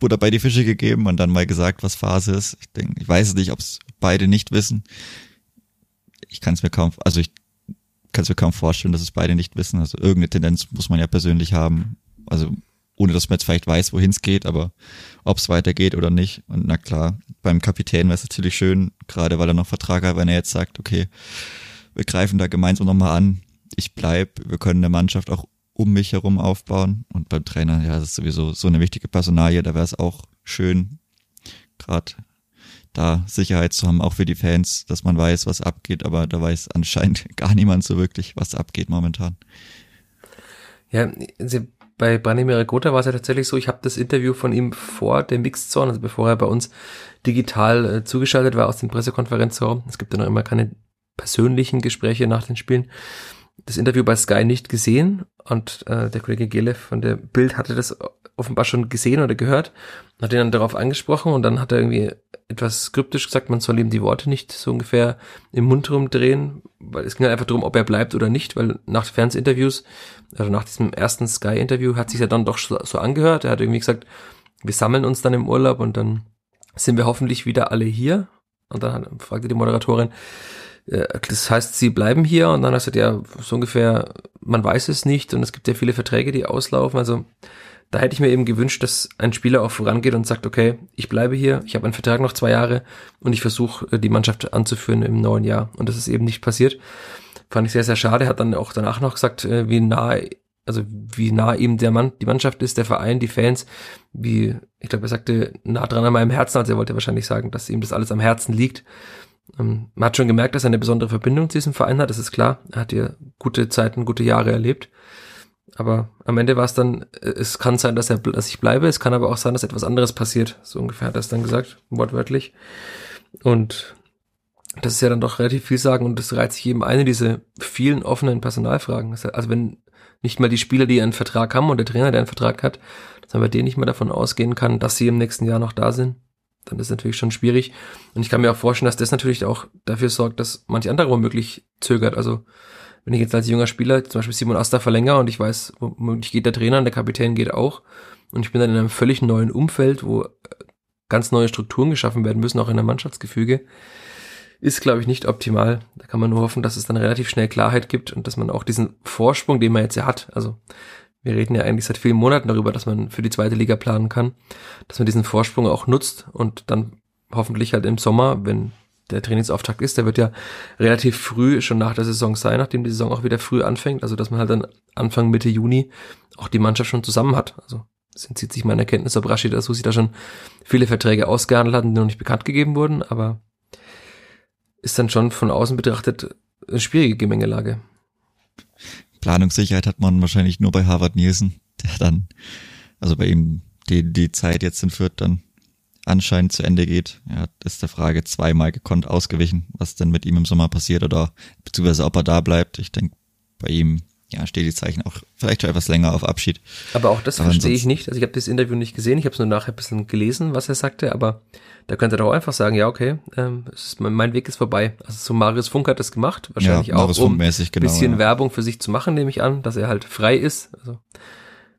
Butter bei die Fische gegeben und dann mal gesagt, was Phase ist. Ich denke, ich weiß nicht, ob es beide nicht wissen. Ich kann es mir kaum, also ich kann es mir kaum vorstellen, dass es beide nicht wissen. Also irgendeine Tendenz muss man ja persönlich haben. Also ohne dass man jetzt vielleicht weiß, wohin es geht, aber ob es weitergeht oder nicht. Und na klar, beim Kapitän wäre es natürlich schön, gerade weil er noch Vertrag hat, wenn er jetzt sagt, okay, wir greifen da gemeinsam nochmal an, ich bleib, wir können eine Mannschaft auch um mich herum aufbauen. Und beim Trainer, ja, das ist sowieso so eine wichtige Personalie, da wäre es auch schön, gerade da Sicherheit zu haben, auch für die Fans, dass man weiß, was abgeht, aber da weiß anscheinend gar niemand so wirklich, was abgeht momentan. Ja, bei Branimir Gotha war es ja tatsächlich so, ich habe das Interview von ihm vor dem Mixed also bevor er bei uns digital äh, zugeschaltet war aus dem Pressekonferenzraum. Es gibt ja noch immer keine persönlichen Gespräche nach den Spielen das Interview bei Sky nicht gesehen und äh, der Kollege Gelev von der Bild hatte das offenbar schon gesehen oder gehört, hat ihn dann darauf angesprochen und dann hat er irgendwie etwas kryptisch gesagt, man soll ihm die Worte nicht so ungefähr im Mund rumdrehen, weil es ging halt einfach darum, ob er bleibt oder nicht, weil nach Fernsehinterviews, also nach diesem ersten Sky-Interview hat sich ja dann doch so, angehört. Er hat irgendwie gesagt, wir sammeln uns dann im Urlaub und dann sind wir hoffentlich wieder alle hier. Und dann fragte die Moderatorin, das heißt, sie bleiben hier und dann hast du ja so ungefähr, man weiß es nicht und es gibt ja viele Verträge, die auslaufen. Also da hätte ich mir eben gewünscht, dass ein Spieler auch vorangeht und sagt, okay, ich bleibe hier, ich habe einen Vertrag noch zwei Jahre und ich versuche äh, die Mannschaft anzuführen im neuen Jahr. Und das ist eben nicht passiert. Fand ich sehr, sehr schade. Hat dann auch danach noch gesagt, äh, wie nahe also wie nah ihm der Mann, die Mannschaft ist, der Verein, die Fans, wie, ich glaube, er sagte, nah dran an meinem Herzen, also er wollte wahrscheinlich sagen, dass ihm das alles am Herzen liegt. Ähm, man hat schon gemerkt, dass er eine besondere Verbindung zu diesem Verein hat, das ist klar. Er hat ja gute Zeiten, gute Jahre erlebt. Aber am Ende war es dann, äh, es kann sein, dass er, dass ich bleibe, es kann aber auch sein, dass etwas anderes passiert. So ungefähr hat er es dann gesagt, wortwörtlich. Und das ist ja dann doch relativ viel sagen und das reizt sich eben eine diese vielen offenen Personalfragen. Also wenn nicht mal die Spieler, die einen Vertrag haben und der Trainer, der einen Vertrag hat, dass man bei denen nicht mal davon ausgehen kann, dass sie im nächsten Jahr noch da sind, dann ist natürlich schon schwierig. Und ich kann mir auch vorstellen, dass das natürlich auch dafür sorgt, dass manch andere womöglich zögert. Also wenn ich jetzt als junger Spieler zum Beispiel Simon Asta verlängere und ich weiß, womöglich geht der Trainer und der Kapitän geht auch und ich bin dann in einem völlig neuen Umfeld, wo ganz neue Strukturen geschaffen werden müssen, auch in einem Mannschaftsgefüge, ist, glaube ich, nicht optimal. Da kann man nur hoffen, dass es dann relativ schnell Klarheit gibt und dass man auch diesen Vorsprung, den man jetzt ja hat, also wir reden ja eigentlich seit vielen Monaten darüber, dass man für die zweite Liga planen kann, dass man diesen Vorsprung auch nutzt und dann hoffentlich halt im Sommer, wenn der Trainingsauftakt ist, der wird ja relativ früh schon nach der Saison sein, nachdem die Saison auch wieder früh anfängt, also dass man halt dann Anfang Mitte Juni auch die Mannschaft schon zusammen hat. Also es entzieht sich meine Erkenntnis, ob Rashid Asusi da schon viele Verträge ausgehandelt hat, die noch nicht bekannt gegeben wurden, aber ist dann schon von außen betrachtet eine schwierige Gemengelage. Planungssicherheit hat man wahrscheinlich nur bei Harvard Nielsen, der dann, also bei ihm die, die Zeit jetzt in Fürth dann anscheinend zu Ende geht. Er ist der Frage zweimal gekonnt ausgewichen, was denn mit ihm im Sommer passiert oder beziehungsweise ob er da bleibt. Ich denke, bei ihm ja, steht die Zeichen auch vielleicht schon etwas länger auf Abschied. Aber auch das aber verstehe ich nicht. Also ich habe das Interview nicht gesehen, ich habe es nur nachher ein bisschen gelesen, was er sagte, aber da könnte er doch einfach sagen, ja, okay, ähm, ist, mein Weg ist vorbei. Also so Marius Funk hat das gemacht, wahrscheinlich ja, auch, um ein genau, bisschen ja. Werbung für sich zu machen, nehme ich an, dass er halt frei ist. Also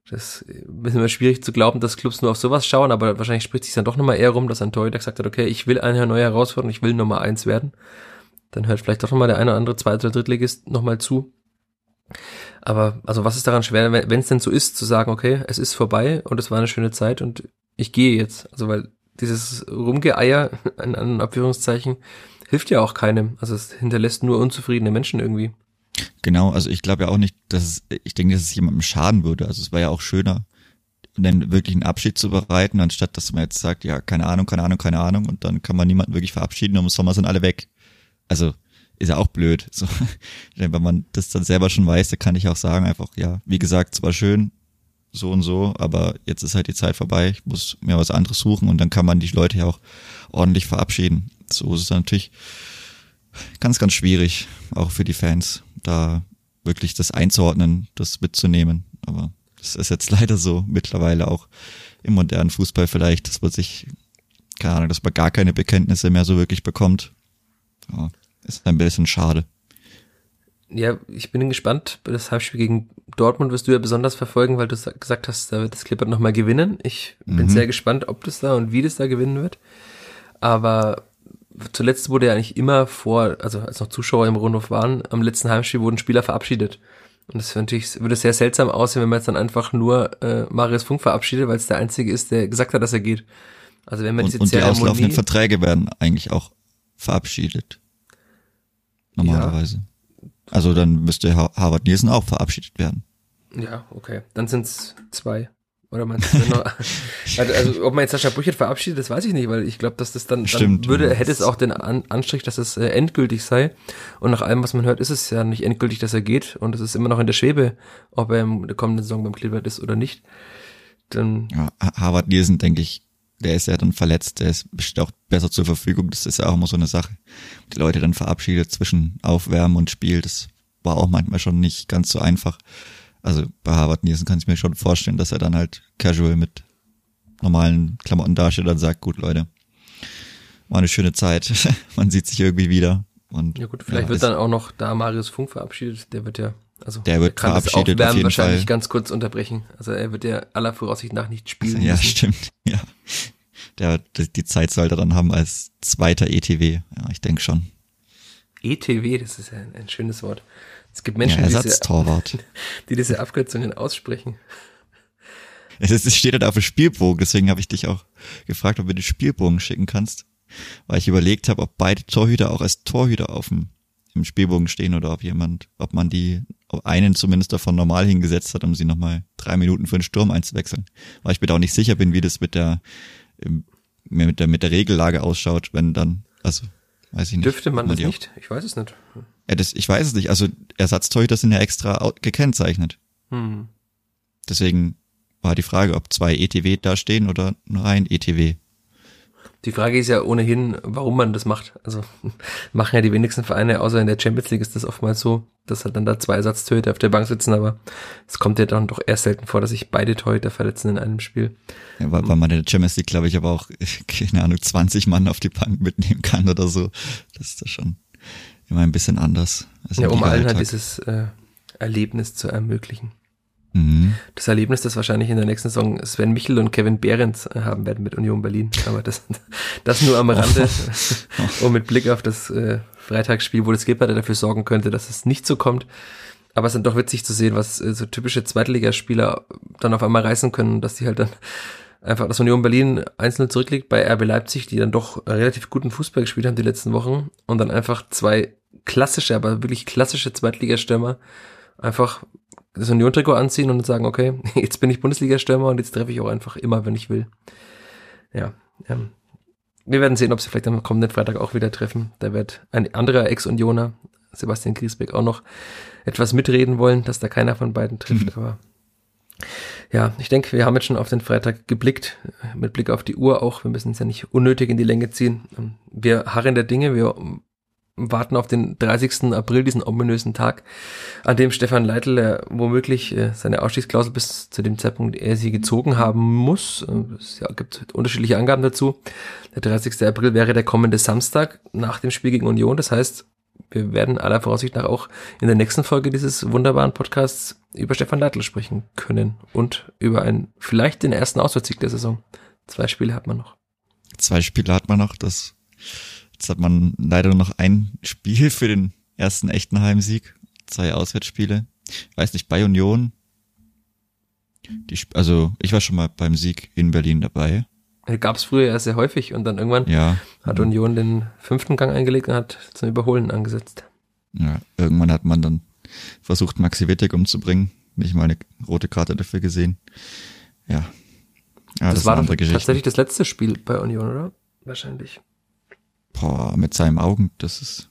das ist ein bisschen schwierig zu glauben, dass Clubs nur auf sowas schauen, aber wahrscheinlich spricht sich dann doch nochmal eher rum, dass ein Torhüter gesagt hat, okay, ich will eine neue Herausforderung, ich will Nummer eins werden. Dann hört vielleicht doch nochmal der eine oder andere Zweite oder Drittligist nochmal zu. Aber also was ist daran schwer, wenn es denn so ist, zu sagen, okay, es ist vorbei und es war eine schöne Zeit und ich gehe jetzt. Also weil dieses Rumgeeier, in Anführungszeichen, hilft ja auch keinem. Also es hinterlässt nur unzufriedene Menschen irgendwie. Genau, also ich glaube ja auch nicht, dass es, ich denke, dass es jemandem schaden würde. Also es war ja auch schöner, dann wirklich einen Abschied zu bereiten, anstatt dass man jetzt sagt, ja, keine Ahnung, keine Ahnung, keine Ahnung, und dann kann man niemanden wirklich verabschieden und im Sommer sind alle weg. Also ist ja auch blöd. So, wenn man das dann selber schon weiß, dann kann ich auch sagen, einfach, ja, wie gesagt, es war schön, so und so, aber jetzt ist halt die Zeit vorbei, ich muss mir was anderes suchen und dann kann man die Leute ja auch ordentlich verabschieden. So ist es natürlich ganz, ganz schwierig, auch für die Fans, da wirklich das einzuordnen, das mitzunehmen. Aber das ist jetzt leider so mittlerweile auch im modernen Fußball vielleicht, dass man sich, keine Ahnung, dass man gar keine Bekenntnisse mehr so wirklich bekommt. Ja, ist ein bisschen schade. Ja, ich bin gespannt. Das Heimspiel gegen Dortmund wirst du ja besonders verfolgen, weil du gesagt hast, da wird das Clippert nochmal gewinnen. Ich bin mhm. sehr gespannt, ob das da und wie das da gewinnen wird. Aber zuletzt wurde ja eigentlich immer vor, also als noch Zuschauer im Rundhof waren, am letzten Heimspiel wurden Spieler verabschiedet. Und das natürlich, würde sehr seltsam aussehen, wenn man jetzt dann einfach nur äh, Marius Funk verabschiedet, weil es der Einzige ist, der gesagt hat, dass er geht. Also wenn man und, diese und die auslaufenden Verträge werden eigentlich auch verabschiedet. Normalerweise. Ja. Also dann müsste Harvard Nielsen auch verabschiedet werden. Ja, okay. Dann sind es zwei. Oder noch? also, also, ob man jetzt Sascha Brüchert verabschiedet, das weiß ich nicht, weil ich glaube, dass das dann, Stimmt, dann würde, hätte es auch den An Anstrich, dass es äh, endgültig sei. Und nach allem, was man hört, ist es ja nicht endgültig, dass er geht. Und es ist immer noch in der Schwebe, ob er im der kommenden Saison beim Clippert ist oder nicht. Dann ja, Harvard Nielsen, denke ich, der ist ja dann verletzt, der ist bestimmt auch besser zur Verfügung. Das ist ja auch immer so eine Sache. Die Leute dann verabschiedet zwischen Aufwärmen und Spiel, das war auch manchmal schon nicht ganz so einfach. Also bei Harvard Nielsen kann ich mir schon vorstellen, dass er dann halt casual mit normalen Klamotten dasteht und sagt, gut Leute, war eine schöne Zeit, man sieht sich irgendwie wieder. Und, ja gut, vielleicht ja, wird dann auch noch da Marius Funk verabschiedet, der wird ja also der wird kann verabschiedet das auf jeden wahrscheinlich Fall. ganz kurz unterbrechen. Also er wird ja aller Voraussicht nach nicht spielen. Ja, müssen. stimmt. Ja. Der, die Zeit sollte dann haben als zweiter ETW. Ja, ich denke schon. ETW, das ist ja ein, ein schönes Wort. Es gibt Menschen, ja, die, diese, die diese Abkürzungen aussprechen. Es steht halt auf dem Spielbogen, deswegen habe ich dich auch gefragt, ob du den Spielbogen schicken kannst. Weil ich überlegt habe, ob beide Torhüter auch als Torhüter auf dem im Spielbogen stehen oder ob jemand, ob man die, ob einen zumindest davon normal hingesetzt hat, um sie nochmal drei Minuten für den Sturm einzuwechseln. Weil ich mir da auch nicht sicher bin, wie das mit der, mit der, mit der Regellage ausschaut, wenn dann, also, weiß ich nicht. Dürfte man, das nicht? Ich weiß es nicht. Ja, das, ich weiß es nicht. Also Ersatztorhüter sind ja extra gekennzeichnet. Hm. Deswegen war die Frage, ob zwei ETW da stehen oder nur ein ETW. Die Frage ist ja ohnehin, warum man das macht. Also machen ja die wenigsten Vereine, außer in der Champions League ist das oftmals so, dass halt dann da zwei Ersatztorhüter auf der Bank sitzen, aber es kommt ja dann doch eher selten vor, dass sich beide Torhüter verletzen in einem Spiel. Ja, weil, weil man in der Champions League, glaube ich, aber auch, keine Ahnung, 20 Mann auf die Bank mitnehmen kann oder so. Das ist das schon immer ein bisschen anders. ja, um allen halt dieses äh, Erlebnis zu ermöglichen. Mhm. Das Erlebnis, das wahrscheinlich in der nächsten Saison Sven Michel und Kevin Behrens haben werden mit Union Berlin. Aber das, das nur am Rande. und mit Blick auf das äh, Freitagsspiel, wo das Skipper dafür sorgen könnte, dass es nicht so kommt. Aber es ist dann doch witzig zu sehen, was äh, so typische Zweitligaspieler dann auf einmal reißen können, dass die halt dann einfach, dass Union Berlin einzeln zurückliegt bei RB Leipzig, die dann doch relativ guten Fußball gespielt haben die letzten Wochen und dann einfach zwei klassische, aber wirklich klassische Zweitligastürmer einfach das Union-Trikot anziehen und sagen, okay, jetzt bin ich Bundesliga-Stürmer und jetzt treffe ich auch einfach immer, wenn ich will. Ja, ähm, wir werden sehen, ob sie vielleicht am kommenden Freitag auch wieder treffen. Da wird ein anderer Ex-Unioner, Sebastian Griesbeck, auch noch etwas mitreden wollen, dass da keiner von beiden trifft. Mhm. Aber ja, ich denke, wir haben jetzt schon auf den Freitag geblickt, mit Blick auf die Uhr auch. Wir müssen es ja nicht unnötig in die Länge ziehen. Ähm, wir harren der Dinge, wir warten auf den 30. April, diesen ominösen Tag, an dem Stefan Leitl äh, womöglich äh, seine Ausstiegsklausel bis zu dem Zeitpunkt, er sie gezogen haben muss. Äh, es ja, gibt unterschiedliche Angaben dazu. Der 30. April wäre der kommende Samstag nach dem Spiel gegen Union. Das heißt, wir werden aller Voraussicht nach auch in der nächsten Folge dieses wunderbaren Podcasts über Stefan Leitl sprechen können und über einen, vielleicht den ersten Auswärtssieg der Saison. Zwei Spiele hat man noch. Zwei Spiele hat man noch, das Jetzt hat man leider nur noch ein Spiel für den ersten echten Heimsieg, zwei Auswärtsspiele. Ich weiß nicht, bei Union. Die, also ich war schon mal beim Sieg in Berlin dabei. Gab es früher ja sehr häufig und dann irgendwann ja. hat Union den fünften Gang eingelegt und hat zum Überholen angesetzt. Ja, irgendwann hat man dann versucht, Maxi Wittek umzubringen. Nicht mal eine rote Karte dafür gesehen. Ja. ja das, das war doch tatsächlich das letzte Spiel bei Union, oder? Wahrscheinlich. Boah, mit seinen Augen, das ist.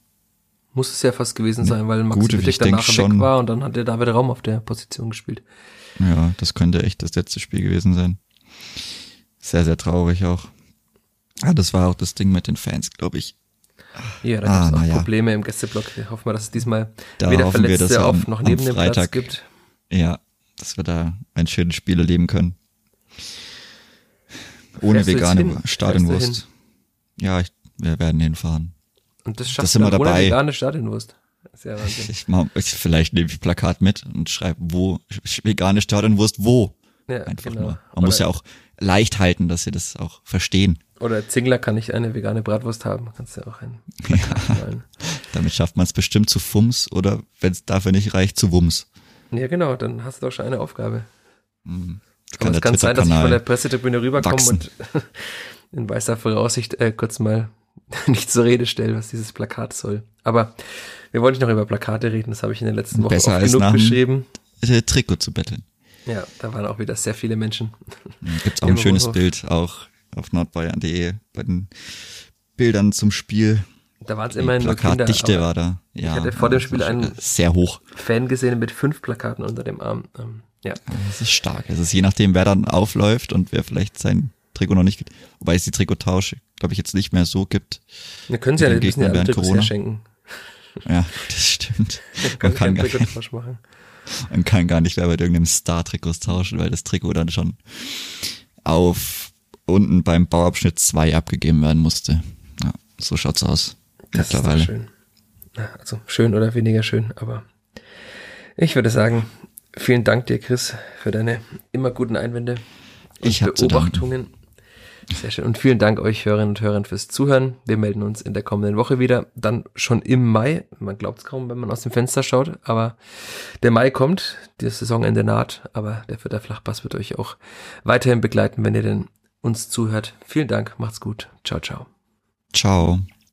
Muss es ja fast gewesen sein, weil Max gute, Wittek danach weg schon, war und dann hat der David Raum auf der Position gespielt. Ja, das könnte echt das letzte Spiel gewesen sein. Sehr, sehr traurig auch. Ah, das war auch das Ding mit den Fans, glaube ich. Ja, da ah, gab es auch ja. Probleme im Gästeblock. Wir hoffen mal, dass es diesmal da weder Verletzte wir, auf noch neben dem Platz gibt. Ja, dass wir da ein schönes Spiel erleben können. Ohne vegane Stadionwurst. Ja, ich wir werden hinfahren. Und das schafft das sind wir dabei. vegane Stadionwurst. Ja ich mach, ich, vielleicht nehme ich Plakat mit und schreibe, wo, vegane Stadionwurst, wo. Ja, Einfach genau. nur. Man Oder muss ja auch leicht halten, dass sie das auch verstehen. Oder Zingler kann ich eine vegane Bratwurst haben. Kannst du ja auch ein. Ja. Damit schafft man es bestimmt zu Fums oder wenn es dafür nicht reicht, zu Wums. Ja, genau, dann hast du doch schon eine Aufgabe. Mhm. Kann es kann sein, dass ich von der Pressetribüne rüberkomme und in weißer Voraussicht äh, kurz mal nicht zur Rede stellen, was dieses Plakat soll. Aber wir wollen nicht noch über Plakate reden, das habe ich in den letzten Wochen Besser oft genug beschrieben. Trikot zu betteln. Ja, da waren auch wieder sehr viele Menschen. Gibt's auch ein schönes Hof. Bild, auch auf nordbayern.de bei den Bildern zum Spiel. Da waren es immerhin nur Kinder. Dichte war da. Ja, ich hatte vor dem Spiel einen sehr hoch. Fan gesehen mit fünf Plakaten unter dem Arm. Ähm, ja. Das ist stark. Es ist je nachdem, wer dann aufläuft und wer vielleicht sein Trikot noch nicht gibt. Wobei es die Trikottausch, glaube ich, jetzt nicht mehr so gibt. Wir können sie ja ein bisschen während Corona. schenken. Ja, das stimmt. Man kann, gar nicht, machen. man kann gar nicht mehr bei irgendeinem Star-Trikots tauschen, weil das Trikot dann schon auf unten beim Bauabschnitt 2 abgegeben werden musste. Ja, so schaut's aus. Das mittlerweile. Ist schön. Also schön oder weniger schön, aber ich würde sagen, vielen Dank dir, Chris, für deine immer guten Einwände und ich Beobachtungen. Sehr schön. Und vielen Dank euch Hörerinnen und Hörern fürs Zuhören. Wir melden uns in der kommenden Woche wieder. Dann schon im Mai. Man glaubt es kaum, wenn man aus dem Fenster schaut. Aber der Mai kommt. Das Saisonende naht. Aber der Vierter Flachpass wird euch auch weiterhin begleiten, wenn ihr denn uns zuhört. Vielen Dank. Macht's gut. Ciao, ciao. Ciao.